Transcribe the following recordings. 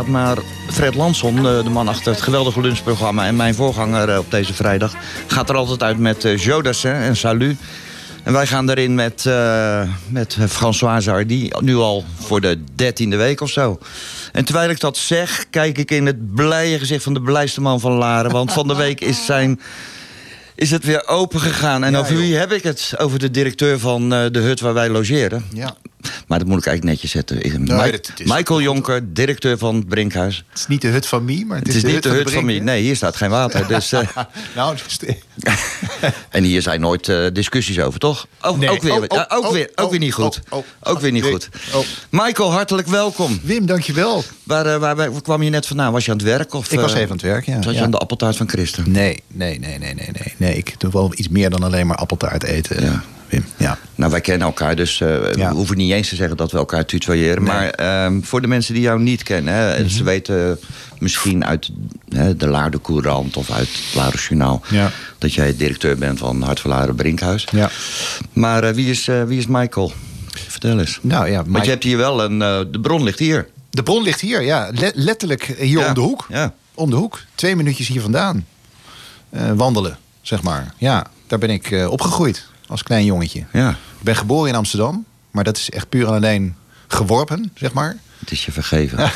Maar Fred Lanson, eh, de man achter het geweldige lunchprogramma... en mijn voorganger eh, op deze vrijdag, gaat er altijd uit met eh, Jodassin en Salut. En wij gaan erin met, eh met François Hardy, nu al voor de dertiende week of zo. En terwijl ik dat zeg, kijk ik in het blije gezicht van de blijste man van Laren. Want van de week is zijn is het weer open gegaan. En Ja, over wie joh. heb ik het? Over de directeur van de hut waar wij logeren. Ja. Maar dat moet ik eigenlijk netjes zetten. Mike- is- Michael Jonker, directeur van het Brinkhuis. Het is niet de hut van Mie, maar het Het is, is niet de hut van mij. Nee, hier staat geen water. Dus, eh, nou, dus de- en hier zijn nooit eh, discussies over, toch? Oh, Nee. ook, weer, Oh, oh, ook, oh, weer, ook oh, weer niet goed. ook weer niet goed. Michael, hartelijk welkom. Wim, dankjewel. Waar, eh, waar, waar kwam je net vandaan? Was je aan het werk? Of, Ik was eh, even aan het werk, ja. Zat je aan de appeltaart van Christen? Nee, nee, nee, nee, nee, nee. Nee, ik doe wel iets meer dan alleen maar appeltaart eten, Ja. Wim. Ja. Nou, wij kennen elkaar, dus eh, Ja. we hoeven niet eens te zeggen dat we elkaar tutoyeren. Nee. Maar ehm, voor de mensen die jou niet kennen, hè, Mhm. ze weten misschien uit hè, de Laarde Courant of uit het Laren Journaal... Ja. dat jij directeur bent van Hart van Brinkhuis. Ja. Maar eh, wie, is, eh, wie is Michael? Vertel eens. Nou ja, Want Mike- je hebt hier wel een... de bron ligt hier. de bron ligt hier, ja. Le- letterlijk hier Ja, om de hoek. Ja. Om de hoek. Twee minuutjes hier vandaan. Wandelen, zeg maar. Ja, daar ben ik opgegroeid als klein jongetje. ja, Ik ben geboren in Amsterdam, maar dat is echt puur en alleen geworpen, zeg maar. het is je vergeven.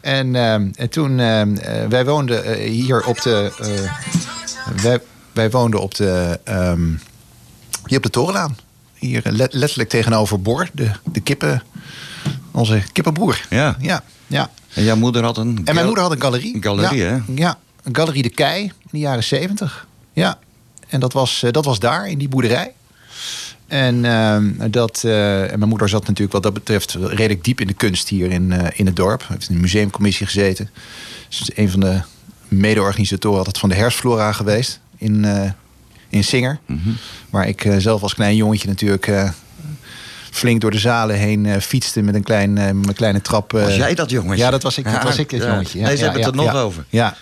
en, ehm, en toen, ehm, eh, wij woonden eh, hier op de. eh, wij, wij woonden op de. ehm, hier op de Torenlaan. Hier let- letterlijk tegenover Bor, de, de kippen. Onze kippenboer. Ja. Ja, ja. En jouw moeder had een... En mijn moeder had een galerie. Een galerie, ja, hè? Ja, een galerie De Kei in de jaren zeventig. Ja, en dat was, eh, dat was daar, in die boerderij. En, ehm, dat, eh, en mijn moeder zat natuurlijk wat dat betreft redelijk diep in de kunst hier in, eh, in het dorp. Heeft in de museumcommissie gezeten. Ze is een van de mede-organisatoren altijd van de Hersflora geweest in, in Singer. Mhm. Waar ik zelf als klein jongetje natuurlijk flink door de zalen heen eh, fietste met een, klein, eh, met een kleine trap. eh. Was jij dat jongetje? Ja, dat was ik, dat was ik het jongetje. Ja, Nee, ze hebben het er nog over. Ja.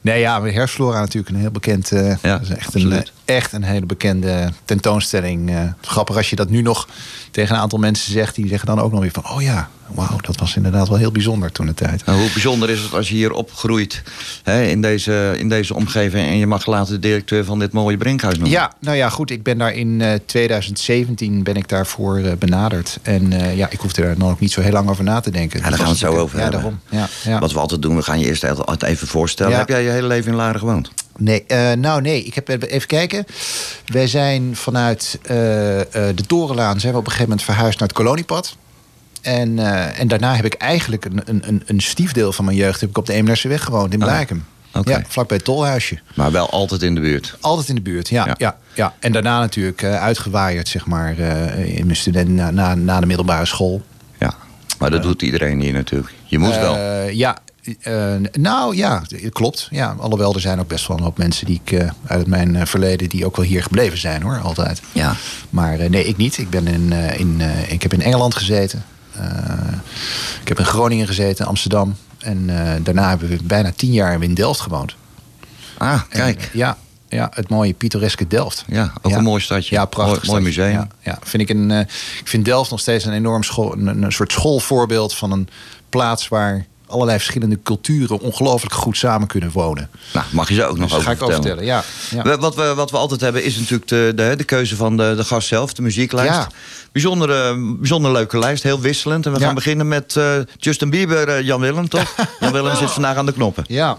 Nee, ja, maar Hersflora natuurlijk een heel bekend... eh, Ja, dat is echt een, eh, echt een hele bekende tentoonstelling. eh. grappig als je dat nu nog tegen een aantal mensen zegt... die zeggen dan ook nog weer van... oh ja, wauw, dat was inderdaad wel heel bijzonder toen de tijd. Nou, hoe bijzonder is het als je hier opgroeit hè, in, deze, in deze omgeving... en je mag later de directeur van dit mooie Brinkhuis noemen? Ja, nou ja, goed. Ik ben daar in eh, 2017 ben ik daarvoor eh, benaderd. En eh, ja, ik hoefde daar dan ook niet zo heel lang over na te denken. Ja, daar gaan we het zo over ja, hebben. Daarom. Ja, ja. Wat we altijd doen, we gaan je eerst even voorstellen. Heb jij je hele leven in Laren gewoond? Nee, eh, nou nee, ik heb even kijken. Wij zijn vanuit eh, eh, de Torenlaan zijn we op een gegeven moment verhuisd naar het koloniepad. En, en daarna heb ik eigenlijk een, een, een, stiefdeel van mijn jeugd heb ik op de Eemnerseweg gewoond in Ah, Blijkum. oké. Ja, vlakbij het tolhuisje. Maar wel altijd in de buurt. Altijd in de buurt, ja. Ja. ja. ja, En daarna natuurlijk uitgewaaid, zeg maar, in mijn student na, na, na de middelbare school. Ja. Maar dat doet iedereen hier natuurlijk. Je moet wel. Ja, eh, nou ja, het klopt. Ja, alhoewel er zijn ook best wel een hoop mensen die ik eh, uit mijn eh, verleden die ook wel hier gebleven zijn hoor, altijd. Ja. Maar nee, ik niet. Ik, ben in, in, ik heb in Engeland gezeten. Ik heb in Groningen gezeten, Amsterdam. En daarna hebben we bijna tien jaar in Delft gewoond. Ah, kijk. ja, ja, het mooie pittoreske Delft. Ja, ook een mooi stadje. Ja, prachtig. Mooi- museum. Ja, ja. Vind ik, een, ik vind Delft nog steeds een enorm school, een, een soort schoolvoorbeeld van een plaats waar allerlei verschillende culturen ongelooflijk goed samen kunnen wonen. Nou, mag je ze ook nog Dus over ga ik over vertellen. Ja, Wat, we, wat we altijd hebben is natuurlijk de, de, de keuze van de, de gast zelf, de muzieklijst. Ja. Bijzonder, bijzonder leuke lijst, heel wisselend. En we Ja. gaan beginnen met eh, Justin Bieber, eh, Jan Willem, toch? Jan Willem zit vandaag aan de knoppen. ja.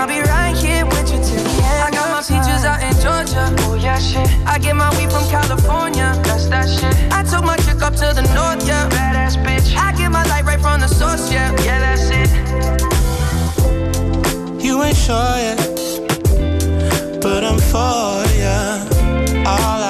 I'll be right here with you till the end. I got my peaches out in Georgia. Oh yeah, shit. I get my weed from California. That's that shit. I took my chick up to the north, yeah. Badass bitch. I get my light right from the source, yeah. Yeah, that's it. You ain't sure yet, but I'm for ya. All I could want,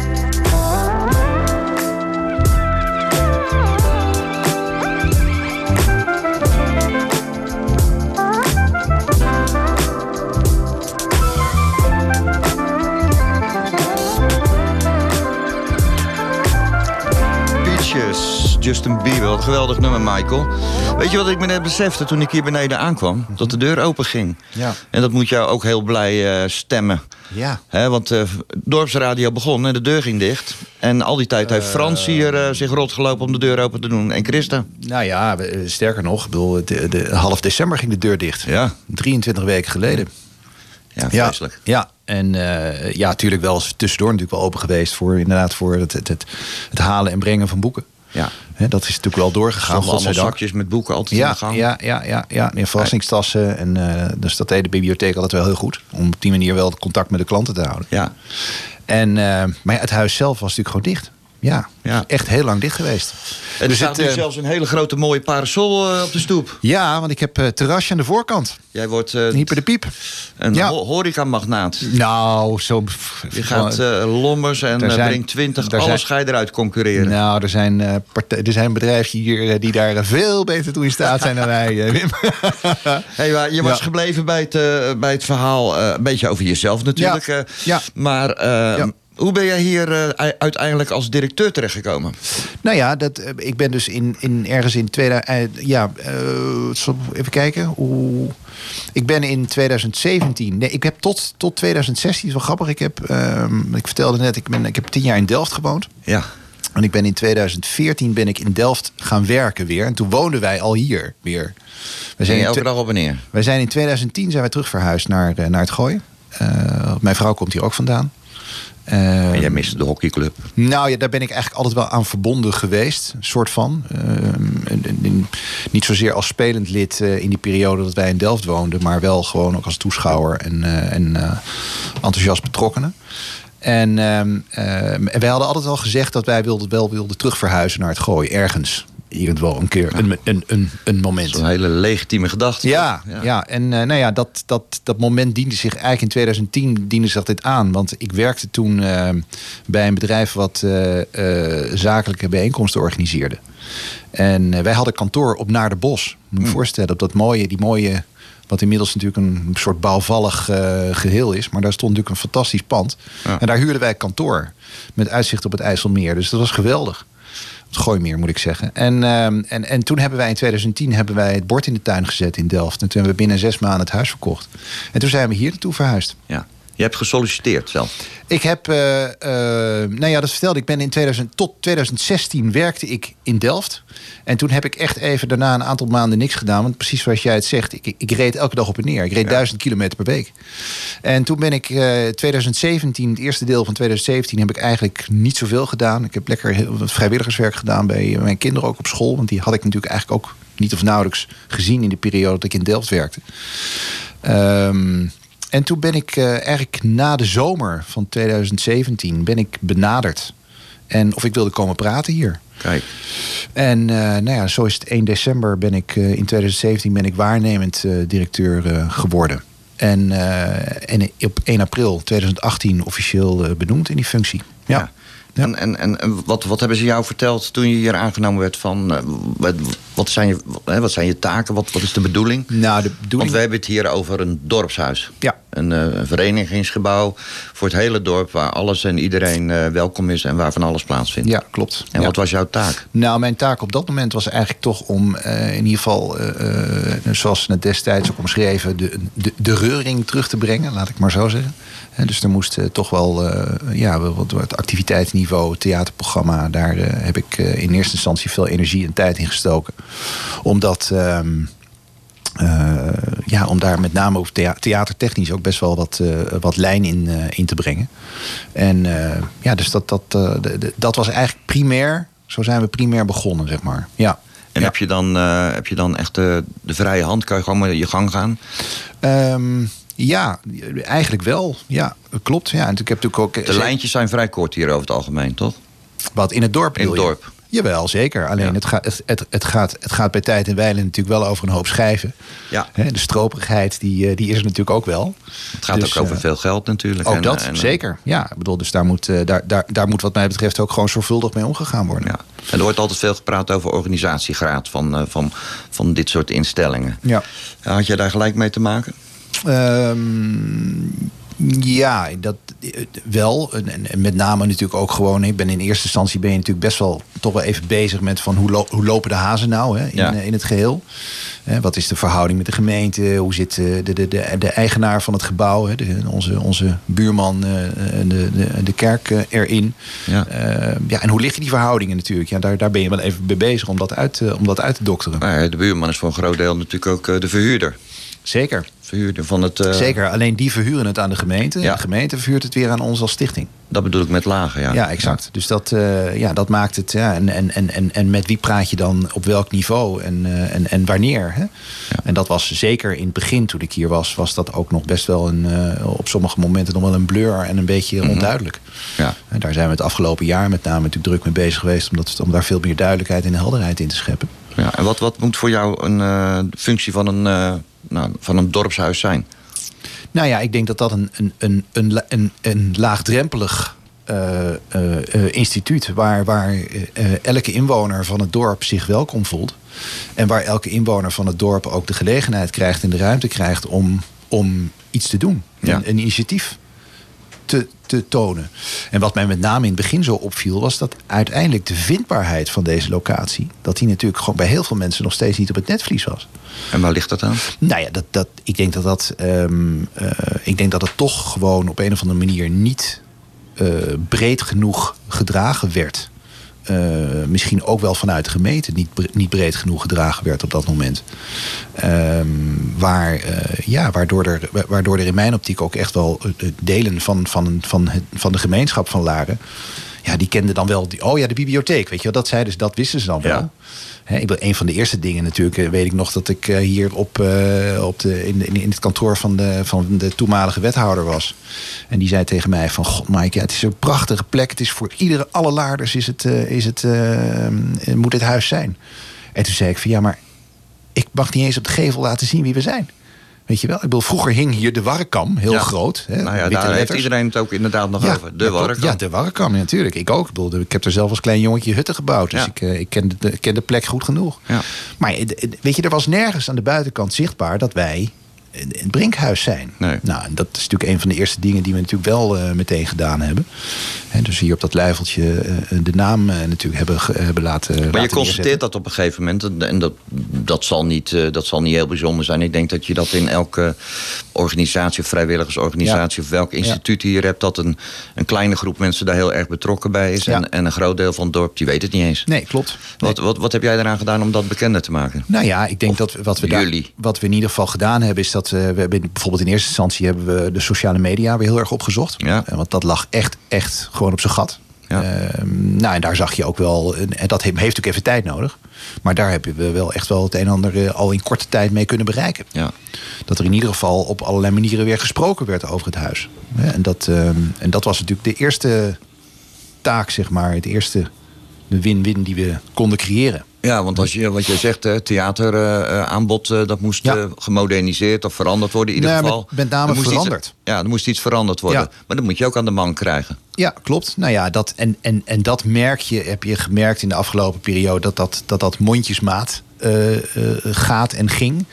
Justin Bieber. Wat een geweldig nummer, Michael. Weet je wat ik me net besefte toen ik hier beneden aankwam? Dat de deur open ging. Ja. En dat moet jou ook heel blij eh, stemmen. Ja. Want eh dorpsradio begon en de deur ging dicht. En al die tijd heeft Frans hier eh, zich rotgelopen om de deur open te doen. En Christa. Nou ja, sterker nog, ik bedoel, de, de, half december ging de deur dicht. Ja. 23 weken geleden. Ja, Ja, vreselijk. ja. en eh, ja, natuurlijk wel eens tussendoor natuurlijk wel open geweest voor inderdaad voor het, het, het, het halen en brengen van boeken. Ja. Dat is natuurlijk wel doorgegaan. Allemaal zakjes met boeken altijd in Ja, de gang. ja, ja, ja, ja. ja verrassingstassen. En, eh, dus dat deed de bibliotheek altijd wel heel goed. Om op die manier wel contact met de klanten te houden. Ja. En, eh, maar ja, het huis zelf was natuurlijk gewoon dicht. Ja, Ja. echt heel lang dicht geweest. En er staat het, nu eh, zelfs een hele grote mooie parasol eh, op de stoep. Ja, want ik heb eh, terrasje aan de voorkant. Jij wordt eh, Hyper de piep. een Ja. ho- horecamagnaat. Nou, zo... Je gaat lommers en zijn- brengt 20. er Alles zijn- ga je eruit concurreren. Nou, er zijn, partij- er zijn bedrijven hier die daar veel beter toe in staat zijn dan wij, Wim. Hey, maar je was Ja. gebleven bij het, bij het verhaal, een beetje over jezelf natuurlijk. Ja. Ja. Maar eh, Ja. Hoe ben jij hier eh, uiteindelijk als directeur terechtgekomen? Nou ja, dat, eh, ik ben dus in, in ergens in 2000. eh, ja, even kijken. Hoe, ik ben in 2017. Nee, ik heb tot, tot 2016. is wel grappig. Ik heb, ehm, ik vertelde net, ik, ben, ik heb tien jaar in Delft gewoond. Ja. En ik ben in 2014 ben ik in Delft gaan werken weer. En toen woonden wij al hier weer. We zijn elke dag op en neer? wij zijn in 2010 zijn wij terug verhuisd naar, naar het Gooien. Eh, mijn vrouw komt hier ook vandaan. En jij miste de hockeyclub. nou ja, daar ben ik eigenlijk altijd wel aan verbonden geweest. Een soort van. Ehm, niet zozeer als spelend lid eh, in die periode dat wij in Delft woonden. Maar wel gewoon ook als toeschouwer en, eh, en eh, enthousiast betrokkenen. En ehm, ehm, en wij hadden altijd al gezegd dat wij wilden, wel wilden terugverhuizen naar het Gooi. Ergens. Irgendwo een keer een, een, een, een moment. Zo'n hele legitieme gedachte. Ja, ja. en eh, nou ja, dat, dat, dat moment diende zich eigenlijk in 2010 diende zich dit aan. Want ik werkte toen eh, bij een bedrijf wat eh, zakelijke bijeenkomsten organiseerde. En wij hadden kantoor op Naar de Bos. Moet je je voorstellen, op dat mooie, die mooie, wat inmiddels natuurlijk een soort bouwvallig eh, geheel is. Maar daar stond natuurlijk een fantastisch pand. Ja. En daar huurden wij kantoor met uitzicht op het IJsselmeer. Dus dat was geweldig. Het Gooimeer moet ik zeggen. En, ehm, en, en toen hebben wij in 2010 hebben wij het bord in de tuin gezet in Delft. En toen hebben we binnen zes maanden het huis verkocht. En toen zijn we hier naartoe verhuisd. Ja. Je hebt gesolliciteerd zelf. Ik heb, eh, nou ja, dat vertelde ik. Ben in 2000, tot 2016 werkte ik in Delft. En toen heb ik echt even daarna een aantal maanden niks gedaan. Want precies zoals jij het zegt, ik, ik reed elke dag op en neer. Ik reed duizend kilometer per week. En toen ben ik eh 2017, het eerste deel van 2017, heb ik eigenlijk niet zoveel gedaan. Ik heb lekker heel wat vrijwilligerswerk gedaan bij mijn kinderen ook op school. Want die had ik natuurlijk eigenlijk ook niet of nauwelijks gezien in de periode dat ik in Delft werkte. Ehm, en toen ben ik eh, eigenlijk na de zomer van 2017 ben ik benaderd. En of ik wilde komen praten hier. Kijk. En eh, nou ja, zo is het 1 december ben ik eh, in 2017 ben ik waarnemend directeur geworden. En, en op 1 april 2018 officieel benoemd in die functie. Ja. Ja. En, en, en en wat, wat hebben ze jou verteld toen je hier aangenomen werd? Van, eh, wat, wat, zijn je, wat zijn je taken? Wat, wat is de bedoeling? Nou, de Want bedoeling... we hebben het hier over een dorpshuis. Ja. Een, eh, een verenigingsgebouw voor het hele dorp... waar alles en iedereen eh, welkom is en waar van alles plaatsvindt. Ja, klopt. En Ja. wat was jouw taak? Nou, mijn taak op dat moment was eigenlijk toch om eh, in ieder geval, zoals het destijds ook omschreven, de, de, de reuring terug te brengen, laat ik maar zo zeggen. Dus er moest toch wel, eh, ja, wat, wat activiteitsniveau, theaterprogramma, daar heb ik in eerste instantie veel energie en tijd in gestoken. Omdat. ehm, eh, ja, om daar met name thea- theatertechnisch ook best wel wat, eh, wat lijn in, eh, in te brengen. En ja, dus dat, dat, dat was eigenlijk primair. Zo zijn we primair begonnen, zeg maar. Ja. En Ja. heb, je dan, heb je dan echt de, de vrije hand? Kan je gewoon maar je gang gaan? Ehm, ja, eigenlijk wel. Ja, klopt. Ja, en ik heb natuurlijk ook. De lijntjes zijn vrij kort hier over het algemeen, toch? Wat in het dorp? In het dorp. Jawel, zeker. Alleen Ja. het, gaat, het, het, het, gaat, het gaat bij tijd en wijle natuurlijk wel over een hoop schijven. Ja. De stroperigheid, die, eh, die is er natuurlijk ook wel. Het gaat Dus, ook over eh, veel geld natuurlijk. Ook En, dat, eh, en, zeker. Ja, ik bedoel, dus daar moet, daar, daar, daar moet wat mij betreft ook gewoon zorgvuldig mee omgegaan worden. Ja. En er wordt altijd veel gepraat over organisatiegraad van, van, van dit soort instellingen. Ja. Had jij daar gelijk mee te maken? Ehm, ja, dat wel. En, en- met name natuurlijk ook gewoon. Ik ben in eerste instantie ben je natuurlijk best wel toch wel even bezig met van hoe, lo- hoe lopen de hazen nou hè, in, Ja. eh, in het geheel. Hè, wat is de verhouding met de gemeente? Hoe zit eh, de, de, de, de eigenaar van het gebouw, hè, de, onze, onze buurman, eh, de, de, de kerk eh, erin? Ja. Eh, ja, en hoe liggen die verhoudingen natuurlijk? Ja, daar, daar ben je wel even mee bezig om dat uit, eh, om dat uit te dokteren. Nou ja, de buurman is voor een groot deel natuurlijk ook eh, de verhuurder. Zeker. Verhuurder van het... eh, Zeker. Alleen die verhuren het aan de gemeente. Ja. De gemeente verhuurt het weer aan ons als stichting. Dat bedoel ik met lagen, ja. Ja, exact. Dus dat, eh, ja, dat maakt het. Ja, en, en, en, en, en met wie praat je dan op welk niveau en, eh, en, en wanneer? Hè? En dat was zeker in het begin toen ik hier was, was dat ook nog best wel een, op sommige momenten nog wel een blur en een beetje onduidelijk. Ja. En daar zijn we het afgelopen jaar met name natuurlijk druk mee bezig geweest om, dat, om daar veel meer duidelijkheid en helderheid in te scheppen. Ja, en wat, wat moet voor jou een functie van een, nou, van een dorpshuis zijn? Nou ja, ik denk dat dat een, een, een, een, een, een laagdrempelig eh, eh, eh, instituut waar, waar elke inwoner van het dorp zich welkom voelt. En waar elke inwoner van het dorp ook de gelegenheid krijgt en de ruimte krijgt om, om iets te doen. Ja. Een, een initiatief te, te tonen. En wat mij met name in het begin zo opviel, was dat uiteindelijk de vindbaarheid van deze locatie, dat die natuurlijk gewoon bij heel veel mensen nog steeds niet op het netvlies was. En waar ligt dat aan? Nou ja, dat, dat, ik, denk dat dat, ehm, eh, ik denk dat het toch gewoon op een of andere manier niet eh, breed genoeg gedragen werd. Eh, misschien ook wel vanuit de gemeente niet, niet breed genoeg gedragen werd op dat moment. Ehm, waar, eh, ja, waardoor, er, wa- waardoor er in mijn optiek ook echt wel eh, delen van, van, van, het- van de gemeenschap van Laren ja, die kenden dan wel... Die, oh ja, de bibliotheek, weet je wel. Dat zeiden ze, dat wisten ze dan wel. Ja. Ik ben een van de eerste dingen natuurlijk, eh, weet ik nog dat ik eh, hier op, eh, op de, in, in, in het kantoor van de, van de toenmalige wethouder was. En die zei tegen mij van, god Mike, het is een prachtige plek. Het is voor iedere, alle laarders is het, is het, moet dit huis zijn. En toen zei ik van, ja, maar ik mag niet eens op de gevel laten zien wie we zijn. Weet je wel? Ik bedoel, vroeger hing hier de warrekam, heel Ja. groot. Hè, Nou ja, daar heeft iedereen het ook inderdaad nog Ja, over. De ja, warrekam. Ja, de warrekam, natuurlijk. Ik ook. Ik, bedoel, ik heb er zelf als klein jongetje hutten gebouwd. Dus ik, eh, ik ken, de, ik ken de plek goed genoeg. Ja. Maar eh, weet je, er was nergens aan de buitenkant zichtbaar dat wij een een brinkhuis zijn. Nee. Nou, en dat is natuurlijk een van de eerste dingen die we natuurlijk wel eh, meteen gedaan hebben. Dus hier op dat luifeltje eh, de naam eh, natuurlijk hebben, hebben laten Maar je constateert dat op een gegeven moment. en- dat, dat, zal niet, dat zal niet heel bijzonder zijn. Ik denk dat je dat in elke organisatie, of vrijwilligersorganisatie... of welk instituut hier hebt... dat een, een kleine groep mensen daar heel erg betrokken bij is. Ja. En, en een groot deel van het dorp, die weet het niet eens. Nee, klopt. Nee. Wat, wat, wat heb jij eraan gedaan om dat bekender te maken? Nou ja, ik denk dat wat we, daar, wat we in ieder geval gedaan hebben, is dat we, we hebben bijvoorbeeld in eerste instantie hebben we de sociale media weer heel erg opgezocht. Ja. Eh, Want dat lag echt, echt gewoon op zijn gat. Ja. Ehm, nou, en daar zag je ook wel, en dat heeft, heeft natuurlijk even tijd nodig. Maar daar hebben we wel echt wel het een en ander eh, al in korte tijd mee kunnen bereiken. Ja. Dat er in ieder geval op allerlei manieren weer gesproken werd over het huis. En dat, ehm, en dat was natuurlijk de eerste taak, zeg maar. Het eerste de win-win die we konden creëren. Ja, want als je, wat je zegt, eh, theateraanbod, dat moest Ja. eh, gemoderniseerd of veranderd worden. In ieder Nou, geval. met- met name Er moest veranderd. Iets, ja, er moest iets veranderd worden. Ja. Maar dat moet je ook aan de man krijgen. Ja, klopt. Nou ja, dat, en, en, en dat merk je, heb je gemerkt in de afgelopen periode, dat dat, dat, dat mondjesmaat eh, eh, gaat en ging.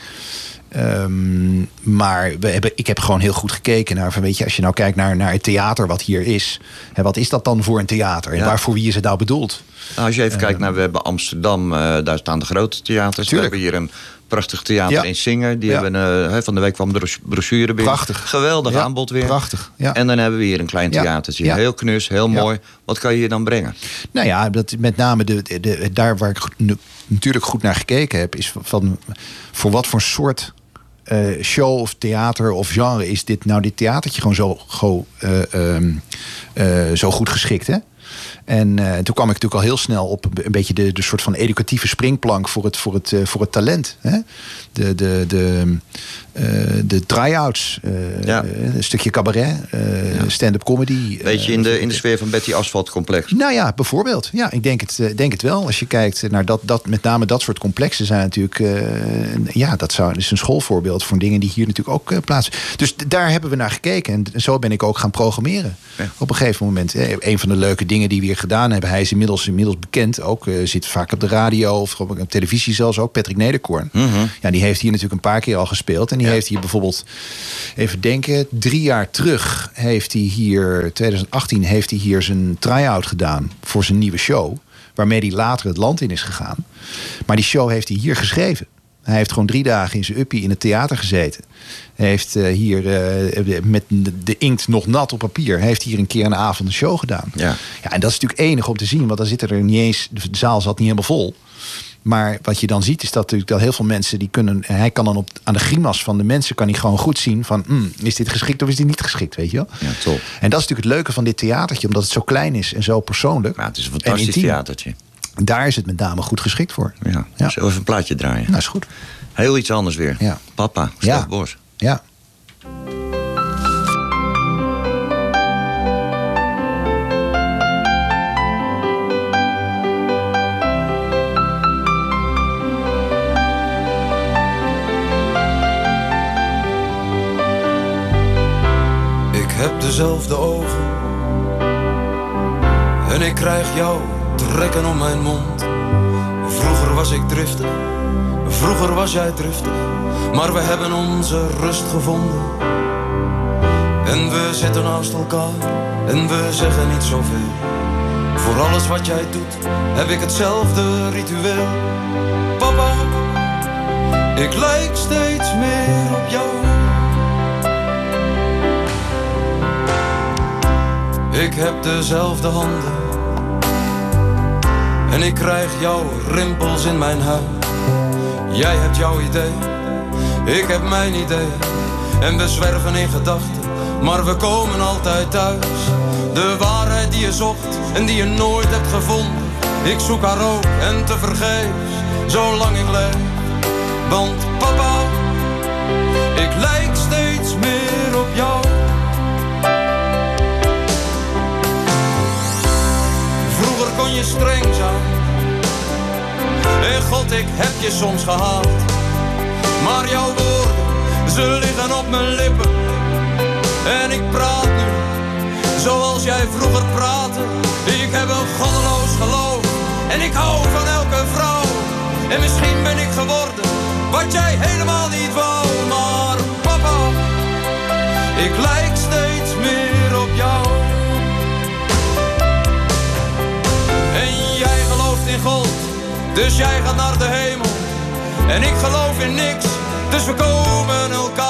Ehm, maar we hebben, ik heb gewoon heel goed gekeken naar van weet je, als je nou kijkt naar, naar het theater wat hier is, hè, wat is dat dan voor een theater en Ja. waarvoor wie is het nou bedoeld? Nou, als je even kijkt naar, we hebben Amsterdam, eh, daar staan de grote theaters. We hebben hier een prachtig theater Ja. in Singer. Die Ja. hebben, eh, van de week kwam de brochure binnen. Prachtig. Geweldig Ja, aanbod weer. prachtig, ja. En dan hebben we hier een klein theatertje. Ja. Heel knus, heel mooi. Wat kan je hier dan brengen? Nou ja, dat met name de, de, de- daar waar ik natuurlijk goed naar gekeken heb, is van, van voor wat voor soort eh, show of theater of genre is dit nou dit theatertje gewoon zo, go, eh, ehm, eh, zo goed geschikt, hè? En toen kwam ik natuurlijk al heel snel op een beetje de, de soort van educatieve springplank voor het, voor het, voor het talent. Hè? De, de, de, de try-outs, eh, Ja. een stukje cabaret, eh, stand-up comedy. Weet je, eh, in de, in de sfeer van Betty Asphalt Complex. nou ja, bijvoorbeeld. Ja, ik denk het, eh, denk het wel. Als je kijkt naar dat, dat, met name dat soort complexen zijn natuurlijk. eh, ja, dat zou, is een schoolvoorbeeld voor dingen die hier natuurlijk ook eh, plaatsen. Dus daar hebben we naar gekeken. En zo ben ik ook gaan programmeren. Ja. Op een gegeven moment. Eh, een van de leuke dingen die we hier gedaan hebben. Hij is inmiddels, inmiddels bekend. Ook eh, zit vaak op de radio of op televisie zelfs ook. Patrick Nederkoorn. Ja, die heeft hier natuurlijk een paar keer al gespeeld. En die heeft hier bijvoorbeeld, even denken, drie jaar terug heeft hij hier, 2018 heeft hij hier zijn try-out gedaan voor zijn nieuwe show. Waarmee hij later het land in is gegaan. Maar die show heeft hij hier geschreven. Hij heeft gewoon drie dagen in zijn uppie in het theater gezeten. Hij heeft eh, hier eh, met de inkt nog nat op papier... heeft hier een keer een avond een show gedaan. Ja. Ja, en dat is natuurlijk enig om te zien, want dan zitten er niet eens, de zaal zat niet helemaal vol. Maar wat je dan ziet is dat natuurlijk dat heel veel mensen die kunnen, hij kan dan op aan de grimas van de mensen kan hij gewoon goed zien van, hmm, is dit geschikt of is dit niet geschikt, weet je wel? Ja, top. En dat is natuurlijk het leuke van dit theatertje, omdat het zo klein is en zo persoonlijk. Ja, het is een en fantastisch theatertje. Daar is het met name goed geschikt voor. Ja. Ja. Zullen we even een plaatje draaien? Nou, is goed. Heel iets anders weer. Ja. Papa, Ja. Stef Bos. Ja. Dezelfde ogen en ik krijg jou trekken om mijn mond. Vroeger was ik driftig, vroeger was jij driftig, maar we hebben onze rust gevonden. En we zitten naast elkaar en we zeggen niet zoveel. Voor alles wat jij doet heb ik hetzelfde ritueel. Papa, ik lijk steeds meer op jou. Ik heb dezelfde handen. En ik krijg jouw rimpels in mijn huid. Jij hebt jouw idee, ik heb mijn idee. En we zwerven in gedachten, maar we komen altijd thuis. De waarheid die je zocht en die je nooit hebt gevonden. Ik zoek haar ook en te vergeefs, zolang ik leef. Want papa, ik lijk je streng. En God, ik heb je soms gehaald. Maar jouw woorden, ze liggen op mijn lippen. En ik praat nu zoals jij vroeger praatte. Ik heb een goddeloos geloof en ik hou van elke vrouw. En misschien ben ik geworden wat jij helemaal niet wou. Dus jij gaat naar de hemel. En ik geloof in niks, dus we komen elkaar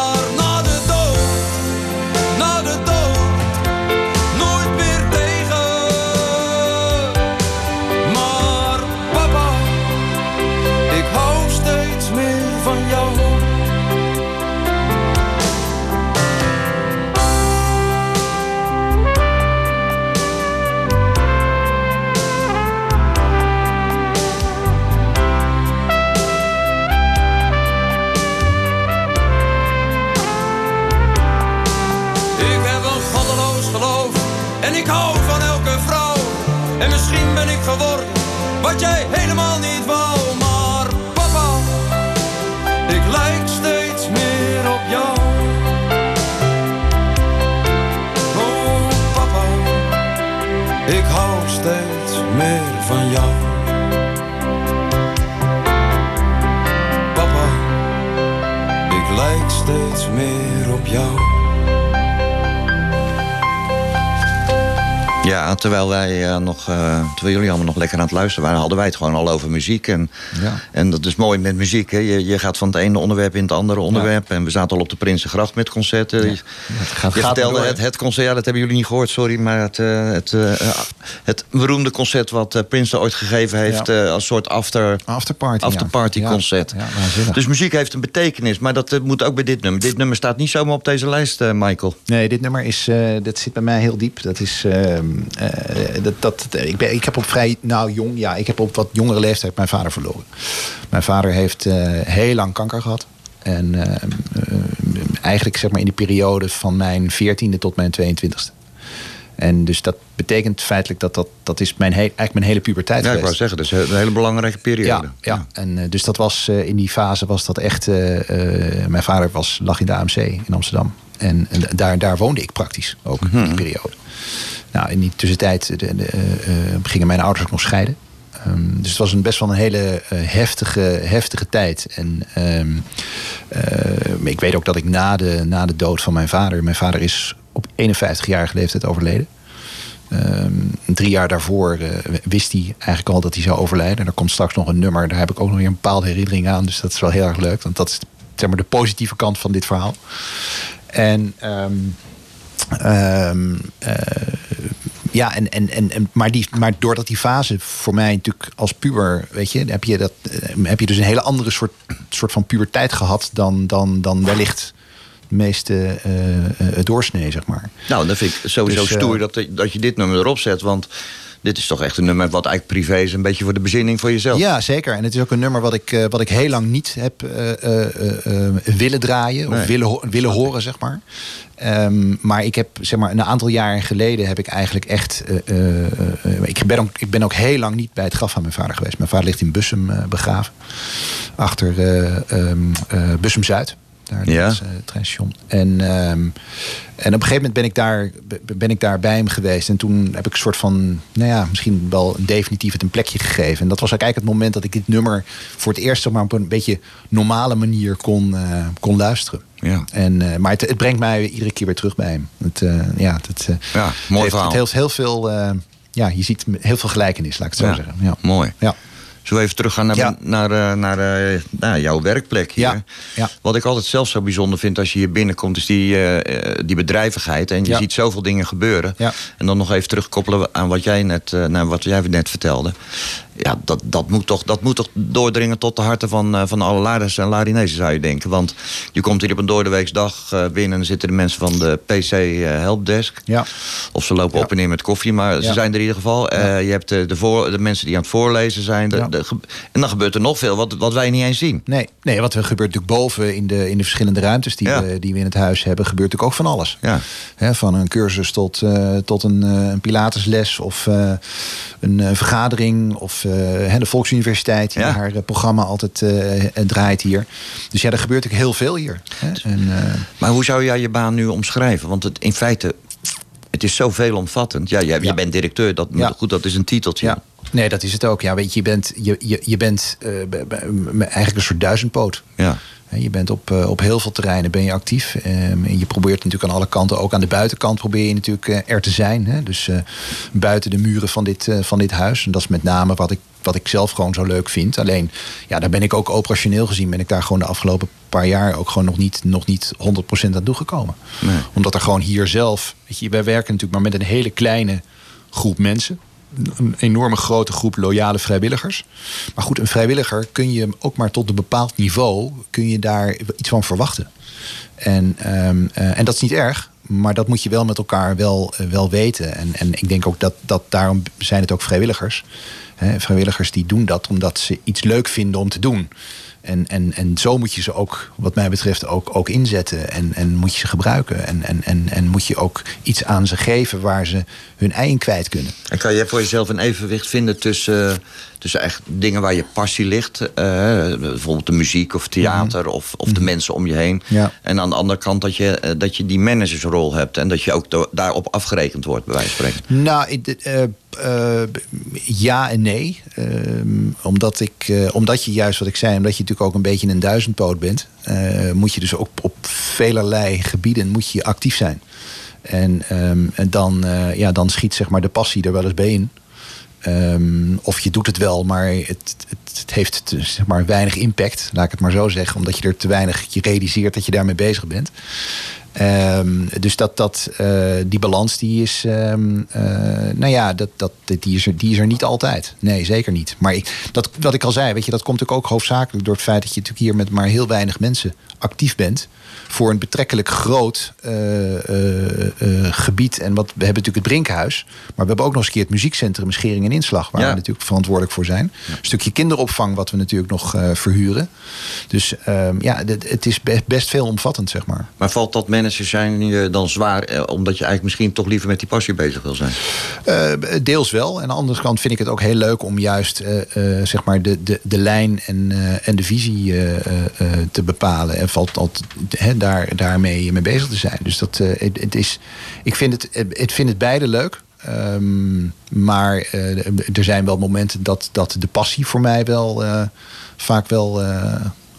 wat jij helemaal niet terwijl wij eh, nog, eh, terwijl jullie allemaal nog lekker aan het luisteren waren, hadden wij het gewoon al over muziek. En, Ja. en dat is mooi met muziek. Hè? Je, je gaat van het ene onderwerp in het andere onderwerp. En we zaten al op de Prinsengracht met concerten. Je, gaat- je gaat vertelde het, het concert, ja, dat hebben jullie niet gehoord, sorry. Maar het, eh, het, het beroemde concert wat eh, Prinsen ooit gegeven heeft Ja. eh, als soort after, Afterparty. afterparty Ja. concert. Ja. Dus muziek heeft een betekenis, maar dat eh, moet ook bij dit nummer. Dit nummer staat niet zomaar op deze lijst, Michael. Nee, dit nummer is, dat zit bij mij heel diep. Dat is, ehm, eh, dat, dat, ik, ben, ik heb op vrij, nou jong, ja, ik heb op wat jongere leeftijd mijn vader verloren. Mijn vader heeft heel lang kanker gehad. En ehm, eh, eigenlijk zeg maar in die periode van mijn 14e tot mijn 22e. En dus dat betekent feitelijk dat dat, dat is mijn he- eigenlijk mijn hele puberteit Ja, ik geweest. wou zeggen, dat is een hele belangrijke periode. Ja, ja. en eh, dus dat was eh, in die fase was dat echt. eh, mijn vader was, lag in de AMC in Amsterdam. En, en daar, daar woonde ik praktisch ook in die periode. Nou, in die tussentijd de, de, gingen mijn ouders ook nog scheiden. Ehm, dus het was een best wel een hele heftige, heftige tijd. En ehm, eh, ik weet ook dat ik na de, na de dood van mijn vader... Mijn vader is op 51-jarige leeftijd overleden. Ehm, drie jaar daarvoor eh, wist hij eigenlijk al dat hij zou overlijden. En er komt straks nog een nummer, daar heb ik ook nog weer een bepaalde herinnering aan. Dus dat is wel heel erg leuk, want dat is zeg maar, de positieve kant van dit verhaal. En, ehm, ehm, eh, ja, en, en, en, maar, die, maar doordat die fase voor mij natuurlijk als puber, weet je, heb je, dat, eh, heb je dus een hele andere soort, soort van puberteit gehad dan, dan, dan wellicht meeste eh, doorsnee, zeg maar. Nou, dat vind ik sowieso Dus, eh, stoer dat, dat je dit nummer erop zet. Want dit is toch echt een nummer wat eigenlijk privé is. Een beetje voor de bezinning voor jezelf. Ja, zeker. En het is ook een nummer wat ik, wat ik heel lang niet heb willen draaien. Nee. Of willen, ho- willen horen, zeg maar. Ehm, maar ik heb, zeg maar, een aantal jaren geleden heb ik eigenlijk echt... ik, ben ook, ik ben ook heel lang niet bij het graf van mijn vader geweest. Mijn vader ligt in Bussum begraven. Achter eh ehm, Ja. eh, het treinstation. En, ehm, en op een gegeven moment ben ik, daar, ben ik daar bij hem geweest. En toen heb ik een soort van, nou ja, misschien wel definitief het een plekje gegeven. En dat was eigenlijk het moment dat ik dit nummer voor het eerst zeg maar, op een beetje normale manier kon, eh, kon luisteren. Ja. En, eh, maar het, het brengt mij iedere keer weer terug bij hem. Het, ja, het, Ja, het mooi heeft, verhaal. Het heeft heel veel, ja, je ziet heel veel gelijkenis, laat ik het zo Ja, zeggen. Ja. Mooi. Ja. Zullen we even teruggaan naar, Ja. naar, eh, naar eh, nou, jouw werkplek hier? Ja, ja. Wat ik altijd zelf zo bijzonder vind als je hier binnenkomt... is die, eh, die bedrijvigheid. En je ziet zoveel dingen gebeuren. Ja. En dan nog even terugkoppelen aan wat jij net, naar wat jij net vertelde. Ja, dat, dat, moet toch, dat moet toch doordringen tot de harten van, eh, van alle Laarders en Larinezen, zou je denken. Want je komt hier op een doordeweeksdag eh, binnen en zitten de mensen van de PC eh, Helpdesk. Ja. Of ze lopen Ja. op en neer met koffie, maar ze zijn er in ieder geval. Je hebt de, de, voor, de mensen die aan het voorlezen zijn. De, en dan gebeurt er nog veel wat, wat wij niet eens zien. Nee, nee, wat er gebeurt natuurlijk boven in de, in de verschillende ruimtes die, we, die we in het huis hebben, gebeurt natuurlijk ook van alles. Ja. Van een cursus tot, tot een, eh, een Pilatesles of een vergadering of de Volksuniversiteit die Ja. haar eh, programma altijd eh, eh, draait hier. Dus ja, er gebeurt natuurlijk heel veel hier. Hè? En, eh, Maar hoe zou jij je baan nu omschrijven? Want het, in feite, het is zo veelomvattend. Ja, je, je Ja. bent directeur, dat, goed, dat is een titeltje. ja, nee, dat is het ook. Ja, weet je, je bent, je, je, je bent eh, eigenlijk een soort duizendpoot. Ja. Je bent op, eh, op heel veel terreinen ben je actief. Ehm, en je probeert natuurlijk aan alle kanten, ook aan de buitenkant, probeer je natuurlijk eh, er te zijn. Dus buiten de muren van dit, van dit huis. En dat is met name wat ik, wat ik zelf gewoon zo leuk vind. Alleen, ja, daar ben ik ook operationeel gezien, ben ik daar gewoon de afgelopen paar jaar ook gewoon nog niet, nog niet 100% aan toegekomen. Nee. Omdat er gewoon hier zelf, weet je, wij werken natuurlijk maar met een hele kleine groep mensen. Een enorme grote groep loyale vrijwilligers. Maar goed, een vrijwilliger kun je ook maar tot een bepaald niveau kun je daar iets van verwachten. En, ehm, eh, en dat is niet erg, maar dat moet je wel met elkaar wel, eh, wel weten. En, en ik denk ook dat, dat daarom zijn het ook vrijwilligers. Hè, vrijwilligers die doen dat omdat ze iets leuk vinden om te doen. En, en, en zo moet je ze ook, wat mij betreft, ook, ook inzetten. En, en moet je ze gebruiken. En, en, en, en moet je ook iets aan ze geven waar ze hun ei in kwijt kunnen. En kan je voor jezelf een evenwicht vinden tussen, tussen echt dingen waar je passie ligt? eh, bijvoorbeeld de muziek of theater of, of de mensen om je heen. Ja. En aan de andere kant dat je, eh, dat je die managersrol hebt. En dat je ook daarop afgerekend wordt, bij wijze van spreken. Nou, eh, ja en nee. Ehm, omdat, ik, omdat je juist, wat ik zei, omdat je natuurlijk ook een beetje een duizendpoot bent, moet je dus ook op velerlei gebieden moet je actief zijn. En, ehm, en dan, ja, dan schiet zeg maar, de passie er wel eens bij in. Ehm, of je doet het wel, maar het, het, het heeft zeg maar, weinig impact, laat ik het maar zo zeggen. Omdat je er te weinig je realiseert dat je daarmee bezig bent. Ehm, dus dat, dat, eh, die balans die is, ehm, eh, nou ja, dat, dat, die, is er, die is er niet altijd. Nee, zeker niet. Maar ik, dat, wat ik al zei, weet je, dat komt natuurlijk ook hoofdzakelijk door het feit dat je natuurlijk hier met maar heel weinig mensen actief bent. Voor een betrekkelijk groot eh, eh, eh, gebied. En wat, we hebben natuurlijk het Brinkhuis. Maar we hebben ook nog eens een keer het muziekcentrum Schering en Inslag. Waar Ja. we natuurlijk verantwoordelijk voor zijn. Een stukje kinderopvang wat we natuurlijk nog verhuren. Dus ehm, ja, het is best, best veelomvattend, zeg maar. Maar valt dat manager zijn je dan zwaar, omdat je eigenlijk misschien toch liever met die passie bezig wil zijn? Deels wel. En aan de andere kant vind ik het ook heel leuk om juist zeg maar de, de, de lijn en, en de visie te bepalen. En valt altijd daar, daarmee mee bezig te zijn. Dus dat, eh, het, het is, ik vind het, het, vind het beide leuk. Ehm, maar eh, er zijn wel momenten dat, dat de passie voor mij wel eh, vaak wel,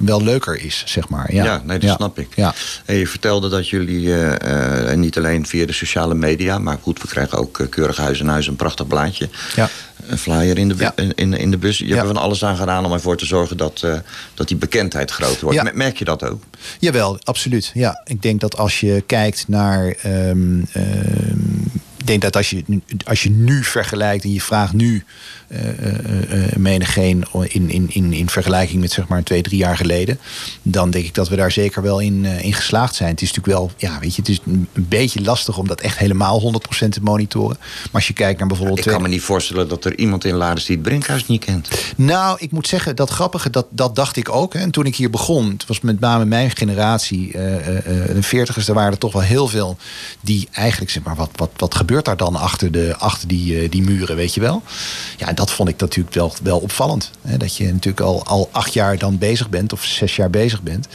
wel leuker is, zeg maar. Ja, Ja, nee, dat snap ik. Ja. En je vertelde dat jullie, eh, niet alleen via de sociale media... maar goed, we krijgen ook eh, keurig huis en huis een prachtig blaadje. Ja. Een flyer in de, Ja. in, in, de bus. Je hebt er van alles aan gedaan om ervoor te zorgen dat, dat die bekendheid groter wordt. Merk je dat ook? Jawel, absoluut. Ja, ik denk dat als je kijkt naar. ehm, ehm, ik denk dat als je, als je nu vergelijkt en je vraagt nu menigeen in, in, in, in vergelijking met zeg maar twee, drie jaar geleden, dan denk ik dat we daar zeker wel in, eh, in geslaagd zijn. Het is natuurlijk wel, ja, weet je, het is een beetje lastig om dat echt helemaal 100% te monitoren. Maar als je kijkt naar bijvoorbeeld. Ik kan me niet voorstellen dat er iemand in Lades die het Brinkhuis niet kent. Nou, ik moet zeggen, dat grappige, dat, dat dacht ik ook. Hè. En toen ik hier begon, het was met name mijn generatie, eh, eh, eh, de veertigers, er waren er toch wel heel veel die eigenlijk, zeg maar, wat, wat, wat gebeurt daar dan achter, de, achter die, eh, die muren, weet je wel? Ja, dat vond ik natuurlijk wel, wel opvallend. Hè. Dat je natuurlijk al, al acht jaar dan bezig bent, of zes jaar bezig bent.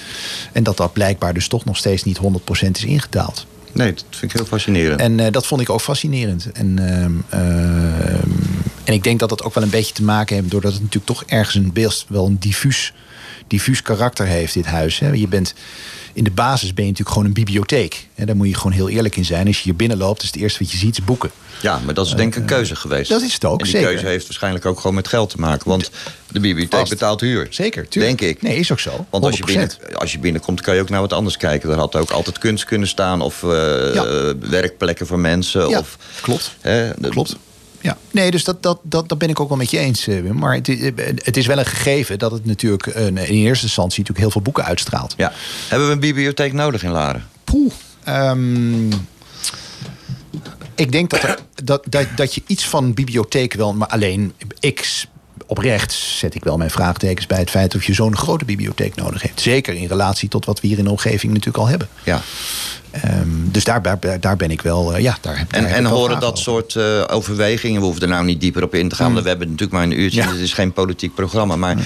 En dat dat blijkbaar dus toch nog steeds niet 100% is ingedaald. Nee, dat vind ik heel fascinerend. En eh, dat vond ik ook fascinerend. En, ehm, ehm, en ik denk dat dat ook wel een beetje te maken heeft... doordat het natuurlijk toch ergens een beeld, wel een diffuus, diffuus karakter heeft, dit huis. Hè. Je bent, in de basis ben je natuurlijk gewoon een bibliotheek. Hè. Daar moet je gewoon heel eerlijk in zijn. Als je hier binnenloopt, is het eerste wat je ziet, is boeken. Ja, maar dat is denk ik een keuze geweest. dat is het ook, En die zeker. keuze heeft waarschijnlijk ook gewoon met geld te maken. Want de bibliotheek betaalt huur. Zeker, tuurlijk. Denk ik. Nee, is ook zo. Want als je, 100%. binnen, als je binnenkomt, kan je ook naar wat anders kijken. Er had ook altijd kunst kunnen staan of eh, Ja. eh, werkplekken voor mensen. Ja, of, klopt. Hè, de- Klopt. Ja, nee, dus dat, dat, dat, dat ben ik ook wel met je eens, eh, Wim. Maar het, is- het is wel een gegeven dat het natuurlijk eh, in eerste instantie natuurlijk heel veel boeken uitstraalt. Ja. Hebben we een bibliotheek nodig in Laren? Poeh. Ehm, ik denk dat, er, dat, dat, dat je iets van bibliotheek wel... maar alleen ik oprecht zet ik wel mijn vraagtekens bij het feit... of je zo'n grote bibliotheek nodig hebt. Zeker in relatie tot wat we hier in de omgeving natuurlijk al hebben. Ja. Ehm, dus daar, daar, daar ben ik wel... eh, ja, daar daar En, en horen dat over. soort eh, overwegingen, we hoeven er nou niet dieper op in te gaan, want we hebben natuurlijk maar een uurtje, Ja. het is geen politiek programma, maar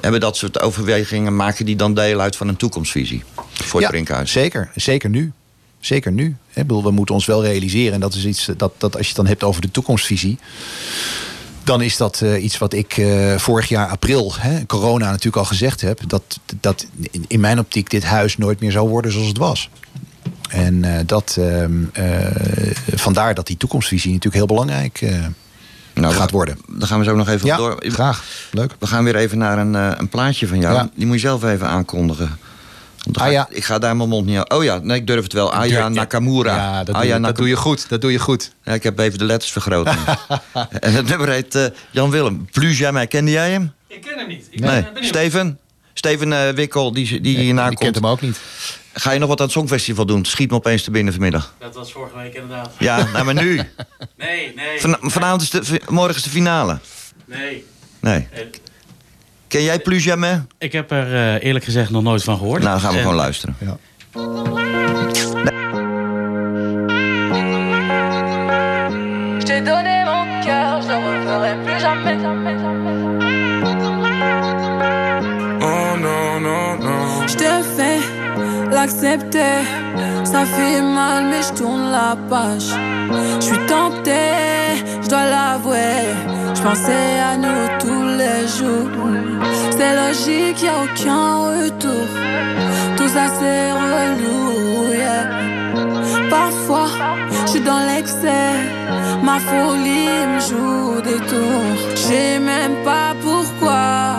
hebben dat soort overwegingen, maken die dan deel uit van een toekomstvisie voor het ja, Brinkhuis? Zeker, zeker nu. Zeker nu. Hè, Ik bedoel, we moeten ons wel realiseren. En dat is iets dat, dat als je het dan hebt over de toekomstvisie. Dan is dat eh, iets wat ik eh, vorig jaar april, hè, corona natuurlijk al gezegd heb. Dat, dat in, mijn optiek dit huis nooit meer zou worden zoals het was. En eh, dat, ehm, eh, vandaar dat die toekomstvisie natuurlijk heel belangrijk Nou, gaat worden. Daar gaan we zo nog even Ja, door. graag. Leuk. We gaan weer even naar een, een plaatje van jou. Ja. Die moet je zelf even aankondigen. Ga Aya. ik, ik ga daar mijn mond niet aan. Oh ja, nee, ik durf het wel. Aya Ja, Nakamura. Ja, dat, doe, Aya dat doe je goed. Dat doe je goed. Ja, ik heb even de letters vergroot. en het nummer heet eh, Jan Willem. Plus jamais. Kende jij hem? Ik ken hem niet. Ik Nee. ben benieuwd. Steven? Steven eh, Wikkel, die, die hierna Ik kent komt. hem ook niet. Ga je nog wat aan het Songfestival doen? Schiet me opeens te binnen vanmiddag. Dat was vorige week inderdaad. Ja, nou, maar nu. Nee, nee. Van, vanavond is de, morgen is de finale. Nee. Nee. Eh, Ken jij Plus jamais? Ik heb er eh, eerlijk gezegd nog nooit van gehoord. Nou, dan gaan we En- gewoon luisteren. Ja. Je t'ai donné mon cœur, je le referai plus jamais. Oh no, no, no. Je te fais l'accepter. Ça fait mal, mais je tourne la page. Je suis tentée, je dois l'avouer. Je pensais à nous les jours. C'est logique, y a aucun retour. Tout ça c'est relou, yeah. Parfois, je suis dans l'excès. Ma folie me joue des tours. Je sais même pas pourquoi.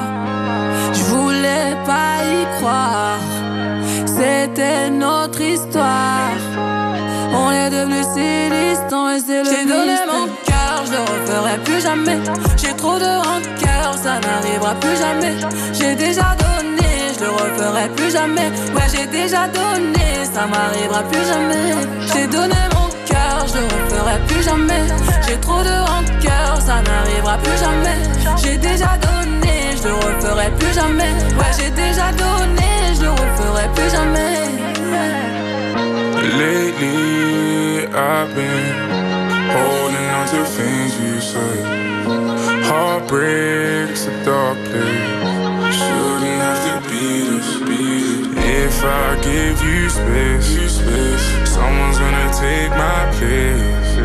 Je voulais pas y croire. C'était notre histoire. On est devenus si distants et c'est le J'ai donné mon cœur, je le referai plus jamais. J'ai trop de rancœur, ça n'arrivera plus jamais. J'ai déjà donné, je le referai plus jamais. Ouais, j'ai déjà donné, ça m'arrivera plus jamais. J'ai donné mon cœur, je le referai plus jamais. J'ai trop de rancœur, ça n'arrivera plus jamais. J'ai déjà donné, je le referai plus jamais. Ouais, j'ai déjà donné, je le referai plus jamais. Lately, I've been holding on to things you. Heartbreak's a dark place. Shouldn't have to be this. Be this. If I give you space, you space, someone's gonna take my place.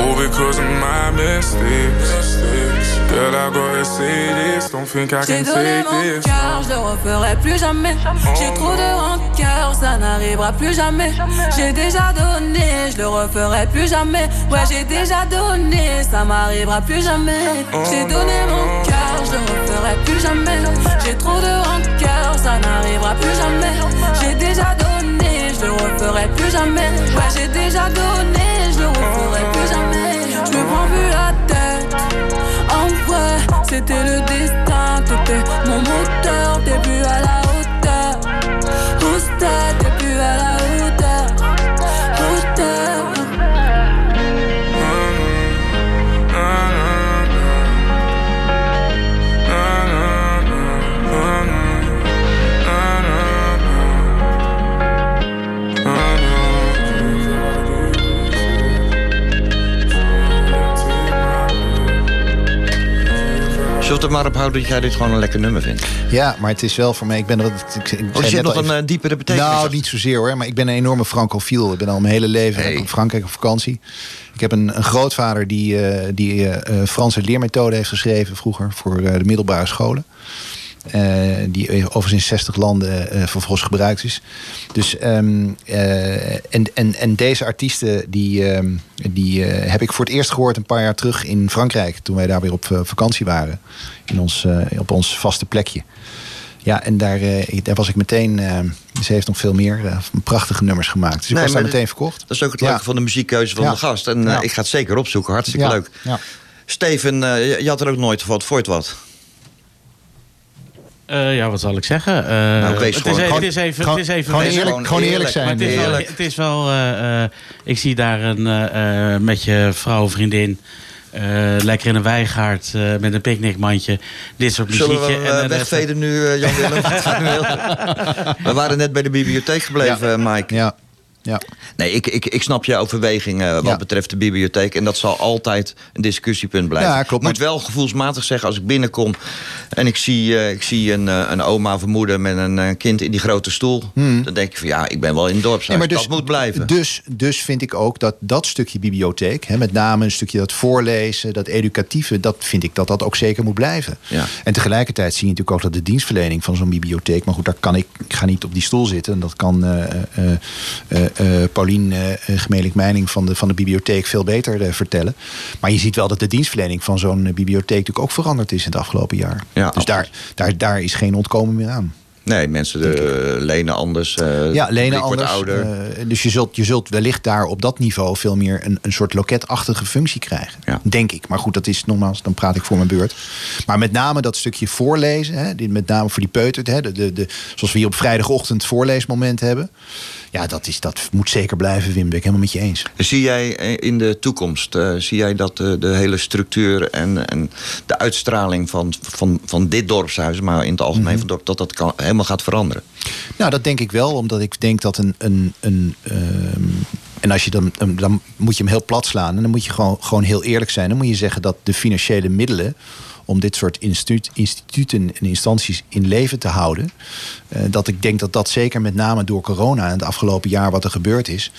All because of my mistakes. Girl, I gotta say this. Don't think I J'ai can donné mon this. cœur, je le referai plus jamais. J'ai trop de rancœur, ça n'arrivera plus jamais. J'ai déjà donné, je le referai plus jamais. Ouais, j'ai déjà donné, ça m'arrivera plus jamais. J'ai donné mon cœur, je le referai plus jamais. J'ai trop de rancœur, ça n'arrivera plus jamais. J'ai déjà donné, je le referai plus jamais. Ouais, j'ai déjà donné, je le referai plus jamais. Je me prends plus vrai, c'était le destin. T'étais mon moteur, plus à la Zullen we het er maar op houden dat jij dit gewoon een lekker nummer vindt? Ja, maar het is wel voor mij. Ik ben er. Ik, ik, ik Oh, zit net nog een eh, diepere betekenis. Nou, niet zozeer hoor. Maar ik ben een enorme francofiel. Ik ben al mijn hele leven Hey. in Frankrijk op vakantie. Ik heb een, een grootvader die, eh, die eh, Franse leermethode heeft geschreven vroeger voor de middelbare scholen. Eh, die overigens in 60 landen eh, vervolgens gebruikt is. Dus, ehm, eh, en, en, en deze artiesten die, ehm, die heb ik voor het eerst gehoord een paar jaar terug in Frankrijk. Toen wij daar weer op vakantie waren. In ons, op ons vaste plekje. Ja, en daar, daar was ik meteen. ze heeft nog veel meer prachtige nummers gemaakt. Dus ik Nee, was daar meteen dit- verkocht. Dat is ook het Ja. leuke van de muziekkeuze van Ja. de gast. En Ja. ik ga het zeker opzoeken. Hartstikke leuk. Steven, je- je had er ook nooit wat voor het wat. Eh, ja, wat zal ik zeggen? Eh, Nou, het, is, gewoon- het is even, gewoon- het is even gewoon eerlijk- gewoon eerlijk zijn. Maar het is wel, het is wel eh, eh, ik zie daar een, eh, eh, met je vrouw, vriendin, eh, lekker in een weigaard eh, met een picknickmandje. Dit soort Zullen muziekje. we en, wegveden nu, Jan Willem? We waren net bij de bibliotheek gebleven, Mike. Ja, ja. Nee, ik, ik, ik snap je overweging eh, wat Ja. betreft de bibliotheek. En dat zal altijd een discussiepunt blijven. Ja, klopt, Ik moet wel gevoelsmatig zeggen, als ik binnenkom... en ik zie, eh, ik zie een, eh, een oma moeder met een kind in die grote stoel... dan denk ik van ja, ik ben wel in het. Nee, maar dat moet blijven. Dus, dus vind ik ook dat dat stukje bibliotheek, hè, met name een stukje dat voorlezen, dat educatieve, dat vind ik dat dat ook zeker moet blijven. Ja. En tegelijkertijd zie je natuurlijk ook dat de dienstverlening van zo'n bibliotheek, maar goed, daar kan ik, ik ga niet op die stoel zitten. En dat kan Paulien eh, Gemelik Meining van de, van de bibliotheek veel beter eh, vertellen. Maar je ziet wel dat de dienstverlening van zo'n eh, bibliotheek natuurlijk ook veranderd is in het afgelopen jaar. Ja, dus daar, daar, daar is geen ontkomen meer aan. Nee, mensen eh, lenen anders. eh, Ja, lenen anders. ouder. eh, dus je zult, je zult wellicht daar op dat niveau veel meer een, een soort loketachtige functie krijgen. Ja. Denk ik. Maar goed, dat is nogmaals, dan praat ik voor mijn beurt. Maar met name dat stukje voorlezen, hè, die, met name voor die peutert, hè, de, de, de, zoals we hier op vrijdagochtend voorleesmoment hebben. Ja, dat, is, dat moet zeker blijven, Wim. Ben ik helemaal met je eens. Zie jij eh, in de toekomst, eh, zie jij dat eh, de hele structuur en, en de uitstraling van, van, van dit dorpshuis, maar in het algemeen Mhm. van het dorp, dat dat kan, helemaal gaat veranderen? Nou, dat denk ik wel, omdat ik denk dat een. een, een ehm, en als je dan, dan moet je hem heel plat slaan. En dan moet je gewoon, gewoon heel eerlijk zijn. Dan moet je zeggen dat de financiële middelen om dit soort instituten en instanties in leven te houden. eh, dat ik denk dat dat zeker met name door corona en het afgelopen jaar wat er gebeurd is.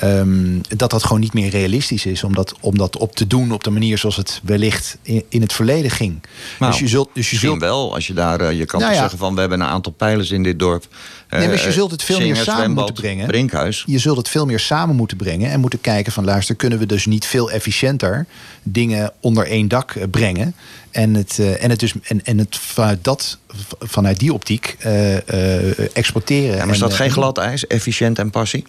Ehm, dat dat gewoon niet meer realistisch is om dat, om dat op te doen op de manier zoals het wellicht in, in het verleden ging. Nou, dus je zult, dus je Misschien zult wel, als je daar, eh, je kan Nou ja. zeggen van we hebben een aantal pijlers in dit dorp. Nee, maar je Eh, zult het veel meer samen moeten brengen. Brinkhuis. Je zult het veel meer samen moeten brengen en moeten kijken van luister, kunnen we dus niet veel efficiënter dingen onder één dak eh, brengen en het, en het dus en, en het vanuit dat vanuit die optiek eh, eh, exporteren. Ja, maar is dat eh, geen glad ijs, efficiënt en passie?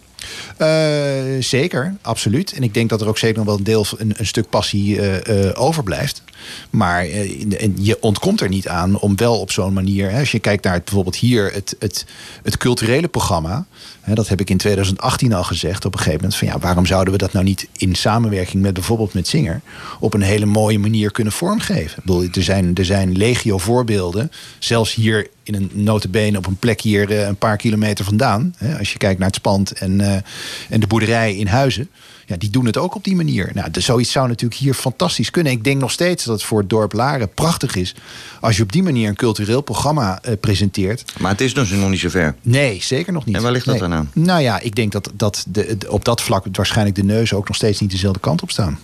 zeker, absoluut. En ik denk dat er ook zeker nog wel een deel, een, een stuk passie overblijft. Maar eh, je ontkomt er niet aan om wel op zo'n manier. Als je kijkt naar bijvoorbeeld hier het, het, het culturele programma. Dat heb ik in 2018 al gezegd op een gegeven moment. Van ja, waarom zouden we dat nou niet in samenwerking met bijvoorbeeld met Zinger. op een hele mooie manier kunnen vormgeven? Ik bedoel, er, zijn, er zijn legio voorbeelden. Zelfs hier in een notenbeen op een plek hier eh, een paar kilometer vandaan. Hè, als je kijkt naar het Spand en, eh, en de boerderij in Huizen. Ja, die doen het ook op die manier. Nou, dus zoiets zou natuurlijk hier fantastisch kunnen. Ik denk nog steeds dat het voor het dorp Laren prachtig is... als je op die manier een cultureel programma eh, presenteert. Maar het is dus nog niet zover. Nee, zeker nog niet. En waar ligt dat Nee. dan aan? Nou ja, ik denk dat, dat de, de- op dat vlak waarschijnlijk de neuzen ook nog steeds niet dezelfde kant op staan.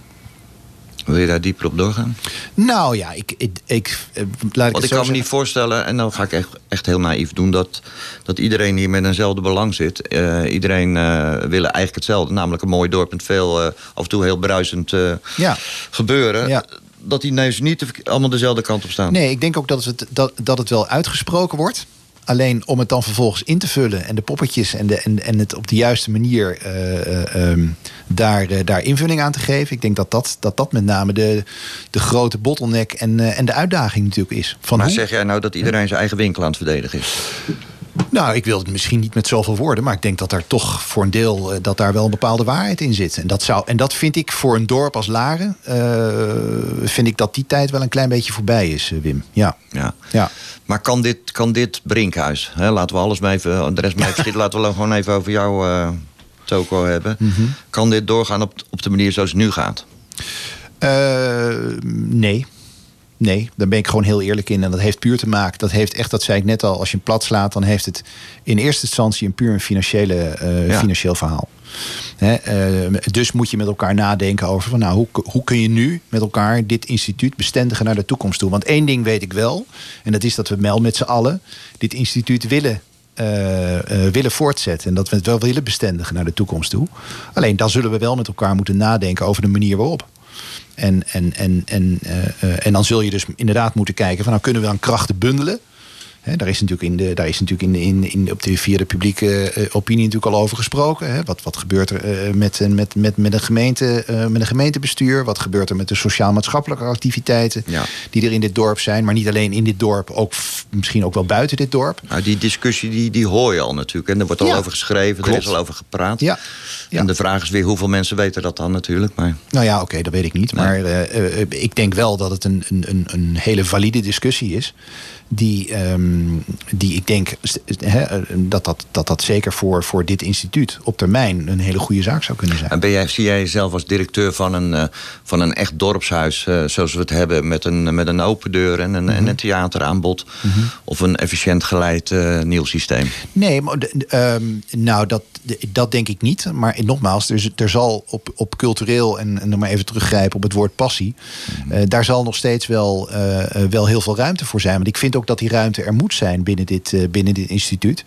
Wil je daar dieper op doorgaan? Nou ja, ik, ik, ik eh, laat ik Want ik kan me niet voorstellen, en dan ga ik echt, echt heel naïef doen... dat, dat iedereen hier met eenzelfde belang zit. Eh, iedereen eh wil eigenlijk hetzelfde, namelijk een mooi dorp... met veel, af en toe heel bruisend Ja. gebeuren. Ja. Dat die neuzen niet allemaal dezelfde kant op staan. Nee, ik denk ook dat het, dat, dat het wel uitgesproken wordt. Alleen om het dan vervolgens in te vullen en de poppetjes en, de, en, en het op de juiste manier eh, eh, ehm, daar, eh, daar invulling aan te geven. Ik denk dat dat, dat, dat met name de, de grote bottleneck en, en de uitdaging natuurlijk is. Van maar hoe- zeg jij nou dat iedereen zijn eigen winkel aan het verdedigen is? Nou, ik wil het misschien niet met zoveel woorden, maar ik denk dat daar toch voor een deel eh, dat daar wel een bepaalde waarheid in zit. En dat, zou, en dat vind ik voor een dorp als Laren, eh, vind ik dat die tijd wel een klein beetje voorbij is, eh, Wim. Ja. Ja. ja. Maar kan dit, kan dit Brinkhuis, hè, laten we alles maar even, de rest maar even laten we gewoon even over jouw eh toko hebben. Mhm. Kan dit doorgaan op, op de manier zoals het nu gaat? Nee. Nee, daar ben ik gewoon heel eerlijk in. En dat heeft puur te maken. Dat heeft echt, dat zei ik net al, als je hem plat slaat, dan heeft het in eerste instantie een puur een financiële, eh, Ja. financieel verhaal. Eh, dus moet je met elkaar nadenken over van nou, hoe, hoe kun je nu met elkaar dit instituut bestendigen naar de toekomst toe? Want één ding weet ik wel, en dat is dat we wel met z'n allen dit instituut willen eh, willen voortzetten. En dat we het wel willen bestendigen naar de toekomst toe. Alleen dan zullen we wel met elkaar moeten nadenken over de manier waarop. En, en, en, en, eh, eh, en dan zul je dus inderdaad moeten kijken van nou kunnen we dan krachten bundelen. Daar is natuurlijk, in de, daar is natuurlijk in, in, in, op de, via de publieke eh, opinie natuurlijk al over gesproken. Wat, wat gebeurt er eh, met, een- met, met, met, een gemeente, eh, met een gemeentebestuur? Wat gebeurt er met de sociaal-maatschappelijke activiteiten Ja. die er in dit dorp zijn? Maar niet alleen in dit dorp, ook misschien ook wel buiten dit dorp. Nou, die discussie die, die hoor je al natuurlijk. En er wordt al Ja, over geschreven, er is al over gepraat. Ja, ja. En de vraag is weer hoeveel mensen weten dat dan natuurlijk. Maar Nou ja, oké, dat weet ik niet. Maar ik denk wel dat het een, een, een, een hele valide discussie is. Die, ehm, die ik denk dat, dat, dat dat zeker voor, voor dit instituut op termijn een hele goede zaak zou kunnen zijn. en ben jij, zie jij jezelf als directeur van een, eh, van een echt dorpshuis... eh, zoals we het hebben, met een, met een open deur en een, Mhm. en een theateraanbod... of een efficiënt geleid eh, nieuw systeem? Nee, maar, ehm, nou, dat, dat denk ik niet. Maar nogmaals, er, er zal op, op cultureel, en, en dan maar even teruggrijpen op het woord passie, eh, daar zal nog steeds wel, wel heel veel ruimte voor zijn. Want ik vind ook dat die ruimte er moet zijn binnen dit, eh, binnen dit instituut.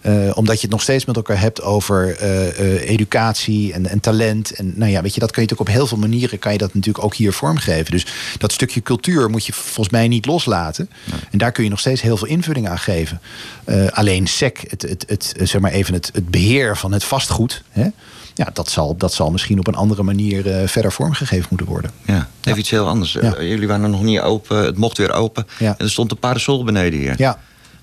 Eh, omdat je het nog steeds met elkaar hebt over eh, educatie en, en talent. En nou ja, weet je, dat kun je natuurlijk op heel veel manieren kan je dat natuurlijk ook hier vormgeven. Dus dat stukje cultuur moet je volgens mij niet loslaten. En daar kun je nog steeds heel veel invulling aan geven. Alleen SEC, het, het, het, zeg maar even het, het beheer van het vastgoed. Hè? Ja, dat zal, dat zal misschien op een andere manier eh, verder vormgegeven moeten worden. Ja, even iets heel anders. Eh, jullie waren nog niet open, het mocht weer open. En er stond een parasol beneden hier. Ja.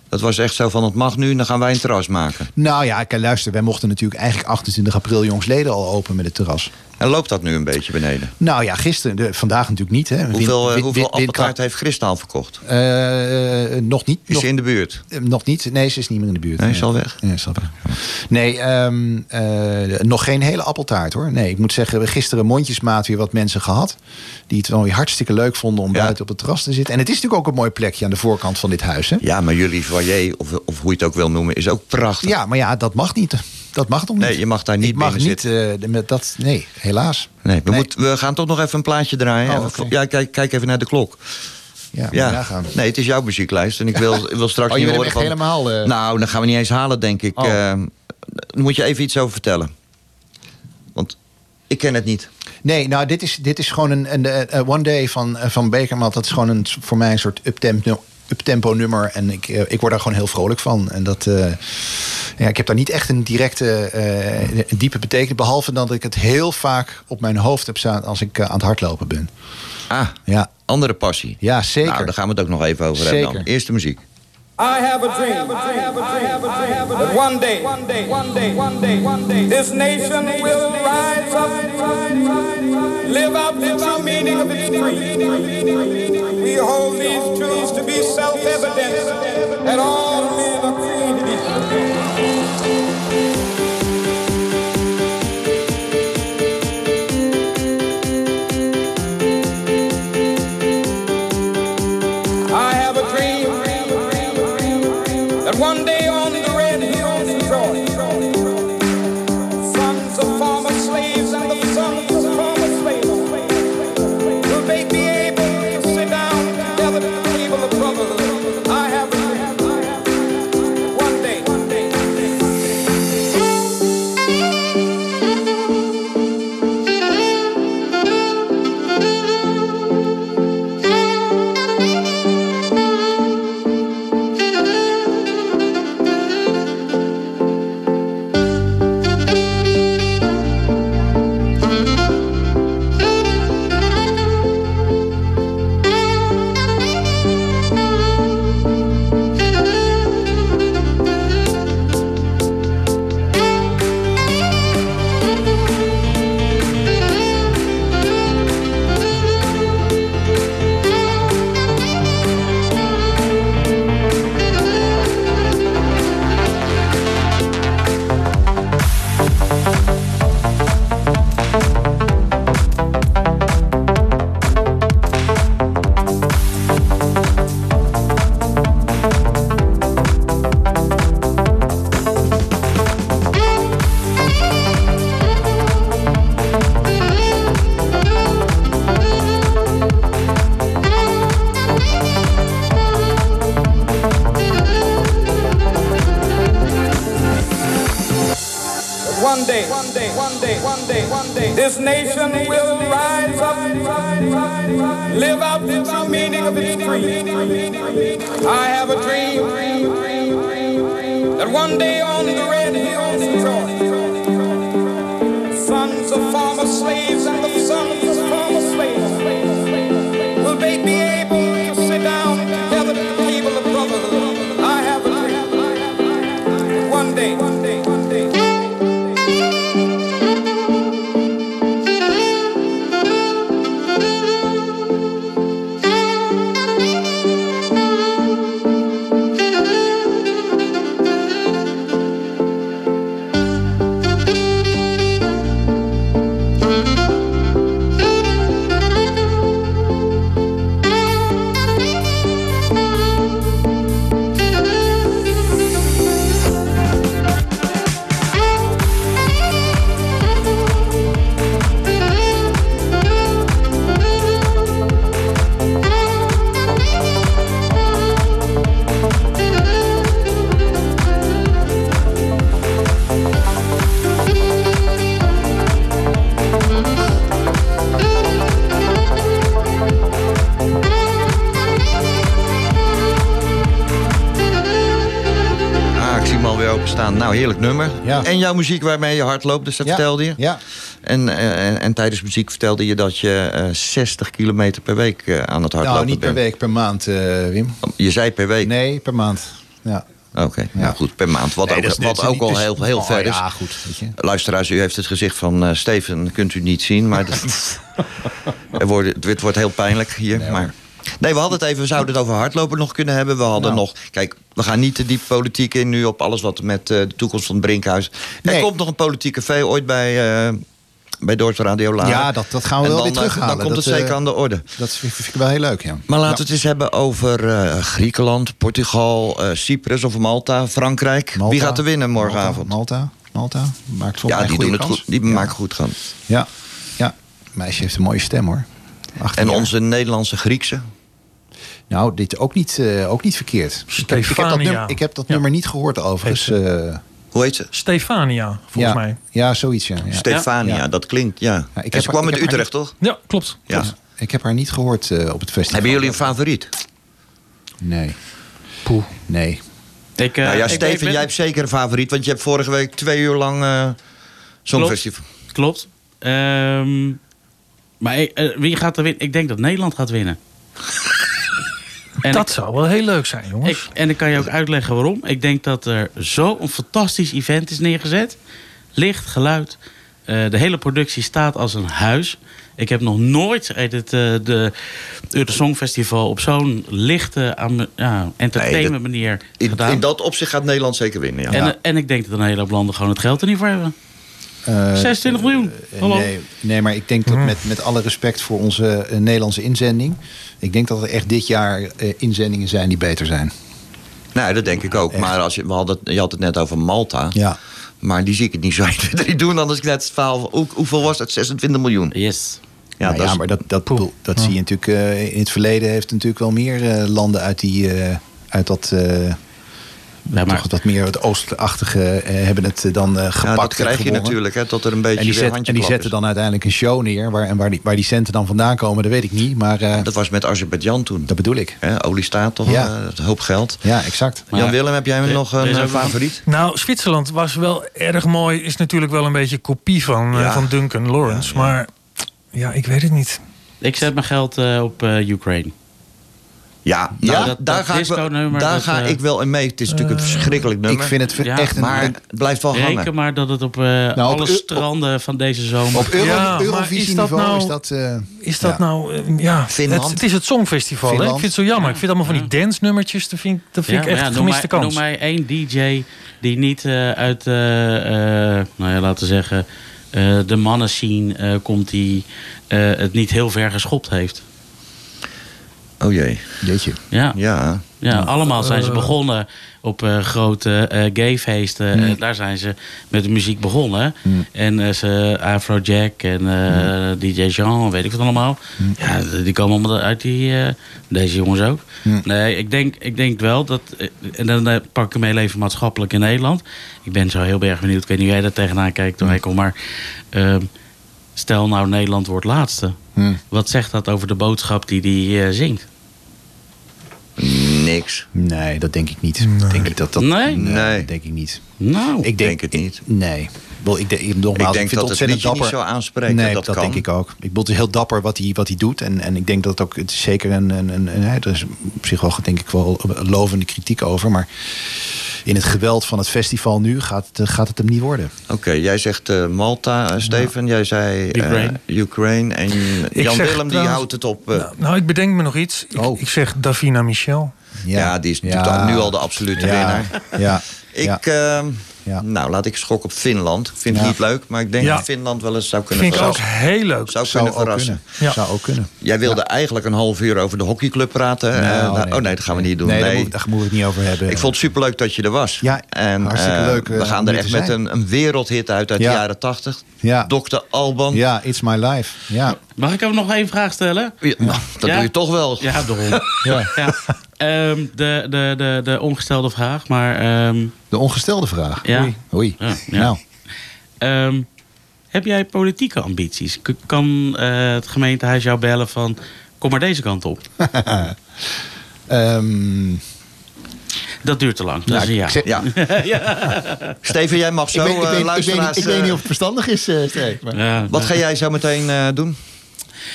Dat was echt zo van, het mag nu, dan gaan wij een terras maken. Nou ja, kijk, luister, wij mochten natuurlijk eigenlijk 28 april jongsleden al open met het terras. En loopt dat nu een beetje beneden? Nou ja, gisteren, de, vandaag natuurlijk niet. Hè. Hoeveel, eh, win- hoeveel appeltaart heeft Christa al verkocht? Eh, nog niet. Is nog, ze in de buurt? nog niet. Nee, ze is niet meer in de buurt. Nee, is al weg? Ja, is al weg. Nee, ehm, eh, nog geen hele appeltaart hoor. Nee, ik moet zeggen, gisteren mondjesmaat weer wat mensen gehad. Die het wel weer hartstikke leuk vonden om Ja. buiten op het terras te zitten. En het is natuurlijk ook een mooi plekje aan de voorkant van dit huis. Hè? Ja, maar jullie foyer, of, of hoe je het ook wil noemen, is ook prachtig. Ja, maar ja, dat mag niet. Dat mag nog niet. Nee, je mag daar niet Ik mag niet eh, met dat. Nee, helaas. Nee, we, Nee. Moet, we gaan toch nog even een plaatje draaien. Oh. Ja, kijk, kijk even naar de klok. Ja, Ja. je nagaan. Nee, het is jouw muzieklijst. En ik wil, ik wil straks Oh, je niet wil horen van... helemaal, eh? Nou, dan gaan we niet eens halen, denk ik. Oh. Eh, daar moet je even iets over vertellen. Want ik ken het niet. Nee, nou, dit is, dit is gewoon een, een, eh, One Day van, van Bekermat. Dat is gewoon een, voor mij een soort uptempo, uptempo nummer. En ik, eh, ik word daar gewoon heel vrolijk van. En dat, eh, ja, ik heb daar niet echt een directe, eh, diepe betekenis. Behalve dat ik het heel vaak op mijn hoofd heb staan als ik aan het hardlopen ben. Ah, Ja, andere passie. ja zeker. Nou, daar gaan we het ook nog even over hebben dan. Zeker. Eerst de muziek. I have a dream that one day, one day, one day, one day, one day, this nation will rise up, live out the true meaning of its creed. evidence at all. Nation will rise up, live out the true meaning of its creed. I have a dream that one day on the red hills of Georgia, sons of former slaves and the sons En jouw muziek waarmee je hard loopt, dus dat Ja. vertelde je. Ja. En, eh, en, en tijdens muziek vertelde je dat je eh, 60 kilometer per week eh, aan het hardlopen Nou, niet per bent. week, per maand, eh, Wim. Je zei per week? Nee, per maand. Ja. Oké, nou goed, per maand. Wat Nee, ook, wat ook al dus- heel, heel Oh, ver is. ja, goed, weet je. Luisteraars, u heeft het gezicht van eh, Steven, kunt u niet zien. Maar dat- er wordt, het wordt heel pijnlijk hier. Nee, maar. Nee, we hadden het even, we zouden het over hardlopen nog kunnen hebben. We hadden Nou. nog, kijk, we gaan niet te diep politiek in nu op alles wat met eh, de toekomst van het Brinkhuis. Er Nee. komt nog een politiek café ooit bij, eh bij Dordt Radio Laren. Ja, dat- dat gaan we En wel dan, weer eh, terughalen. Dan komt Dat, het zeker aan de orde. Dat vind ik wel heel leuk, ja. Maar laten Ja. we het eens hebben over Griekenland, Portugal, Cyprus of Malta, Frankrijk. Malta, Wie gaat er winnen morgenavond? Malta, Malta, Malta. maakt volgens ja, mij die doen het kans. goed. Die ja. maken goed gaan. Ja, ja. Meisje heeft een mooie stem, hoor. 18 En jaar. onze Nederlandse Griekse. Nou, dit ook niet, eh, ook niet verkeerd. Ik heb, ik heb dat, Stefania. nummer, ik heb dat Ja. nummer niet gehoord overigens. eh, Hoe heet ze? Stefania, volgens ja, mij. Ja, zoiets, ja. ja. Stefania, Ja. dat klinkt, ja. Ja, ik en heb ze haar- kwam ik uit Utrecht, toch? Ja, klopt. Ja. Ik heb haar niet gehoord eh, op het festival. Hebben jullie een favoriet? Nee, Poeh. nee. Ik, eh, nou ja, Steven, ben- jij hebt zeker een favoriet. Want je hebt vorige week twee uur lang eh Songfestival. Klopt. Ehm, maar wie gaat er winnen? Ik denk dat Nederland gaat winnen. En Dat ik- zou wel heel leuk zijn, jongens. Ik, en ik kan je ook uitleggen waarom. Ik denk dat er zo'n fantastisch event is neergezet. Licht, geluid. eh, de hele productie staat als een huis. Ik heb nog nooit het, eh, de Euro Songfestival op zo'n lichte, ja, entertainment Nee, dat- manier In, gedaan. in dat opzicht gaat Nederland zeker winnen, ja. en, eh, en ik denk dat een hele hoop landen gewoon het geld er niet voor hebben. Eh, 26 miljoen. eh, Hallo. nee, nee, maar ik denk dat met, met alle respect voor onze eh, Nederlandse inzending... ik denk dat er echt dit jaar eh, inzendingen zijn die beter zijn. Nou, dat denk ik ook. Echt. Maar als je, we hadden, je had het net over Malta. Ja. Maar die zie ik het niet zo 1, 2, 3 doen. Anders ik net het verhaal hoe, hoeveel was dat? 26 miljoen. Yes. Ja, Ja, dat ja is- maar dat, dat, dat zie je natuurlijk... eh, in het verleden heeft natuurlijk wel meer eh, landen uit, die, eh, uit dat... eh, Ja, maar- toch wat meer het oostachtige eh, hebben het eh, dan eh, gepakt. ja, dat krijg je natuurlijk, hè, tot er een beetje En die, weer zet, handje en die zetten is. dan uiteindelijk een show neer. Waar, en waar die, waar die centen dan vandaan komen, dat weet ik niet. Maar eh, Dat was met Azerbeidzjan toen. dat bedoel ik. Hè, olie staat toch, Ja. eh, een hoop geld. Ja, exact. Maar- Jan-Willem, heb jij Er- nog een eh, favoriet? Nou, Zwitserland was wel erg mooi. Is natuurlijk wel een beetje kopie van, eh, Ja. van Duncan Lawrence. Maar ja, ik weet het niet. Ik zet mijn geld eh, op eh, Ukraine. Ja, Nou, ja dat- daar, dat ga, ik wel, daar dat, ga eh, ik wel in mee. Het is natuurlijk een verschrikkelijk nummer. Ik vind het Ja, echt een... maar een- het blijft wel Reken hangen. maar dat het op eh, Nou, op alle stranden van deze zomer... op Euro, Eurovisie-niveau is dat nou- is dat... eh, Is dat nou, eh, ja, Finland. Het, het is het Songfestival. Hè? Ik vind het zo jammer. Ik vind allemaal van die dance-nummertjes, dat vind, dat vind Ja, ik echt een gemiste mij, kans. noem mij één DJ die niet eh, uit, eh, eh, nou ja, laten we zeggen, eh, de mannen zien eh, komt die eh, het niet heel ver geschopt heeft. Oh jee, Jeetje. Ja, ja. ja. allemaal zijn ze begonnen op eh, grote eh, gayfeesten. Eh, daar zijn ze met de muziek begonnen. En eh, ze Afrojack en eh, DJ Jean, weet ik wat allemaal. Ja, die komen allemaal uit die... eh, deze jongens ook. Nee, ik denk, ik denk wel dat... en dan pak ik hem heel even maatschappelijk in Nederland. Ik ben zo heel erg benieuwd. Ik weet niet hoe jij daar tegenaan kijkt, Michael. Maar ehm, Stel nou Nederland wordt laatste. Hmm. Wat zegt dat over de boodschap die hij eh, zingt? Niks. Nee, dat denk ik niet. Ik denk niet dat dat. Nee? Nee. dat denk ik niet. Nou, Ik denk het niet. Nee. Wel, ik, denk- ik, nogmaals, Ik denk vind dat het het ontzettend liedje niet dapper. zo aanspreekt. Nee, dat, dat, kan. denk ik ook. Ik bedoel, het is heel dapper wat hij, wat hij doet. En, en ik denk dat het ook het is zeker een, een, een, een- hè, er is op zich wel, denk ik, wel lovende kritiek over. Maar in het geweld van het festival nu gaat, het- gaat het hem niet worden. Oké, jij zegt eh, Malta, eh, Steven. Jij zei eh, Ukraine. Ukraine. En Jan Willem die houdt het op. Nou, nou, ik bedenk me nog iets. Ik, Oh. ik zeg Davina Michel. Ja. die is natuurlijk al- nu al de absolute winnaar. Ja, Ik, ja. Ja. nou, laat ik schok op Finland. Ik vind het Ja. niet leuk, maar ik denk Ja. dat Finland wel eens zou kunnen Vind ik ook verrassen. heel leuk. Zou zou kunnen ook verrassen. kunnen. Ja. Zou ook kunnen. Jij wilde eigenlijk een half uur over de hockeyclub praten. Eh, Nou, nou, oh nee, dat gaan we niet doen. Nee, Nee, Daar, moet, daar moeten we het niet over hebben. Ik vond het superleuk dat je er was. Ja, en, hartstikke eh, leuk, eh, we gaan om er echt met een, een wereldhit uit uit Ja. de jaren tachtig. Ja. Dr. Alban. Ja, It's My Life. Ja. mag ik hem nog één vraag stellen? Ja, nou, dat Ja? doe je toch wel. Ja, daarom. Ja. ja. Ehm, de, de, de, de ongestelde vraag, maar... ehm, De ongestelde vraag. Ja. Oei. Oei. Ja, ja. Nou, ehm, heb jij politieke ambities? K- Kan eh, het gemeentehuis jou bellen van... Kom maar deze kant op. ehm, Dat duurt te lang. Dat nou, is een ja. ik zeg- Ja. Steven, jij mag zo, ik, eh, weet, ik, weet, luisteraars... niet- ik weet niet of het verstandig is, eh Steve, maar- Ja. Wat ga jij zo meteen eh, doen?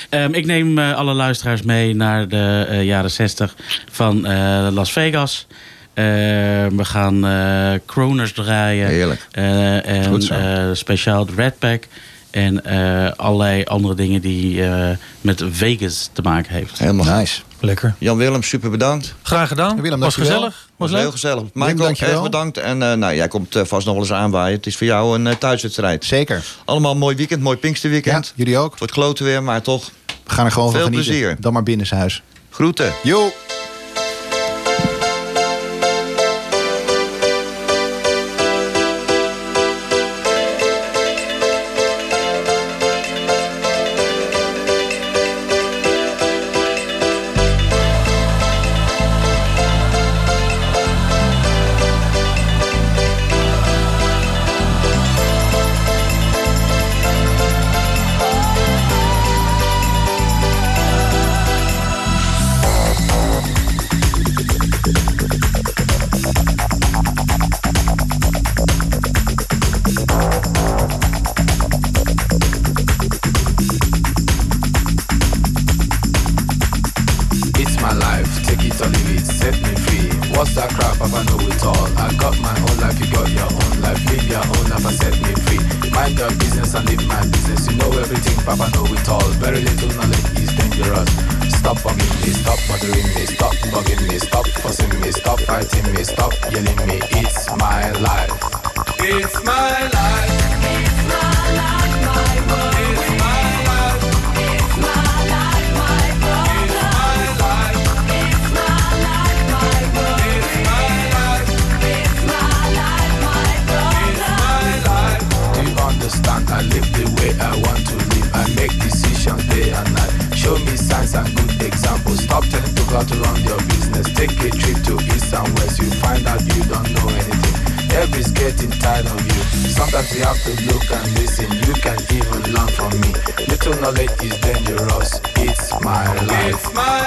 Ehm, ik neem eh, alle luisteraars mee naar de eh, jaren 60 van eh, Las Vegas. Ehm, we gaan eh Kroners draaien. Heerlijk. Eh, en Goed zo. eh, speciaal de Red Pack. En eh, allerlei andere dingen die eh, met Vegas te maken heeft. Helemaal. Nice. Lekker. Jan Willem, super bedankt. Graag gedaan. Willem, was dankjewel. gezellig. Was Was heel gezellig. Michael, erg bedankt. En eh, nou, jij komt eh, vast nog wel eens aanwaaien. Het is voor jou een eh, thuiswedstrijd. Zeker. Allemaal een mooi weekend, mooi Ja, Pinksterweekend. jullie ook. Het wordt kloten weer, maar toch. We gaan er gewoon van Veel genieten. plezier. Dan maar binnen zijn huis. Groeten. Yo! My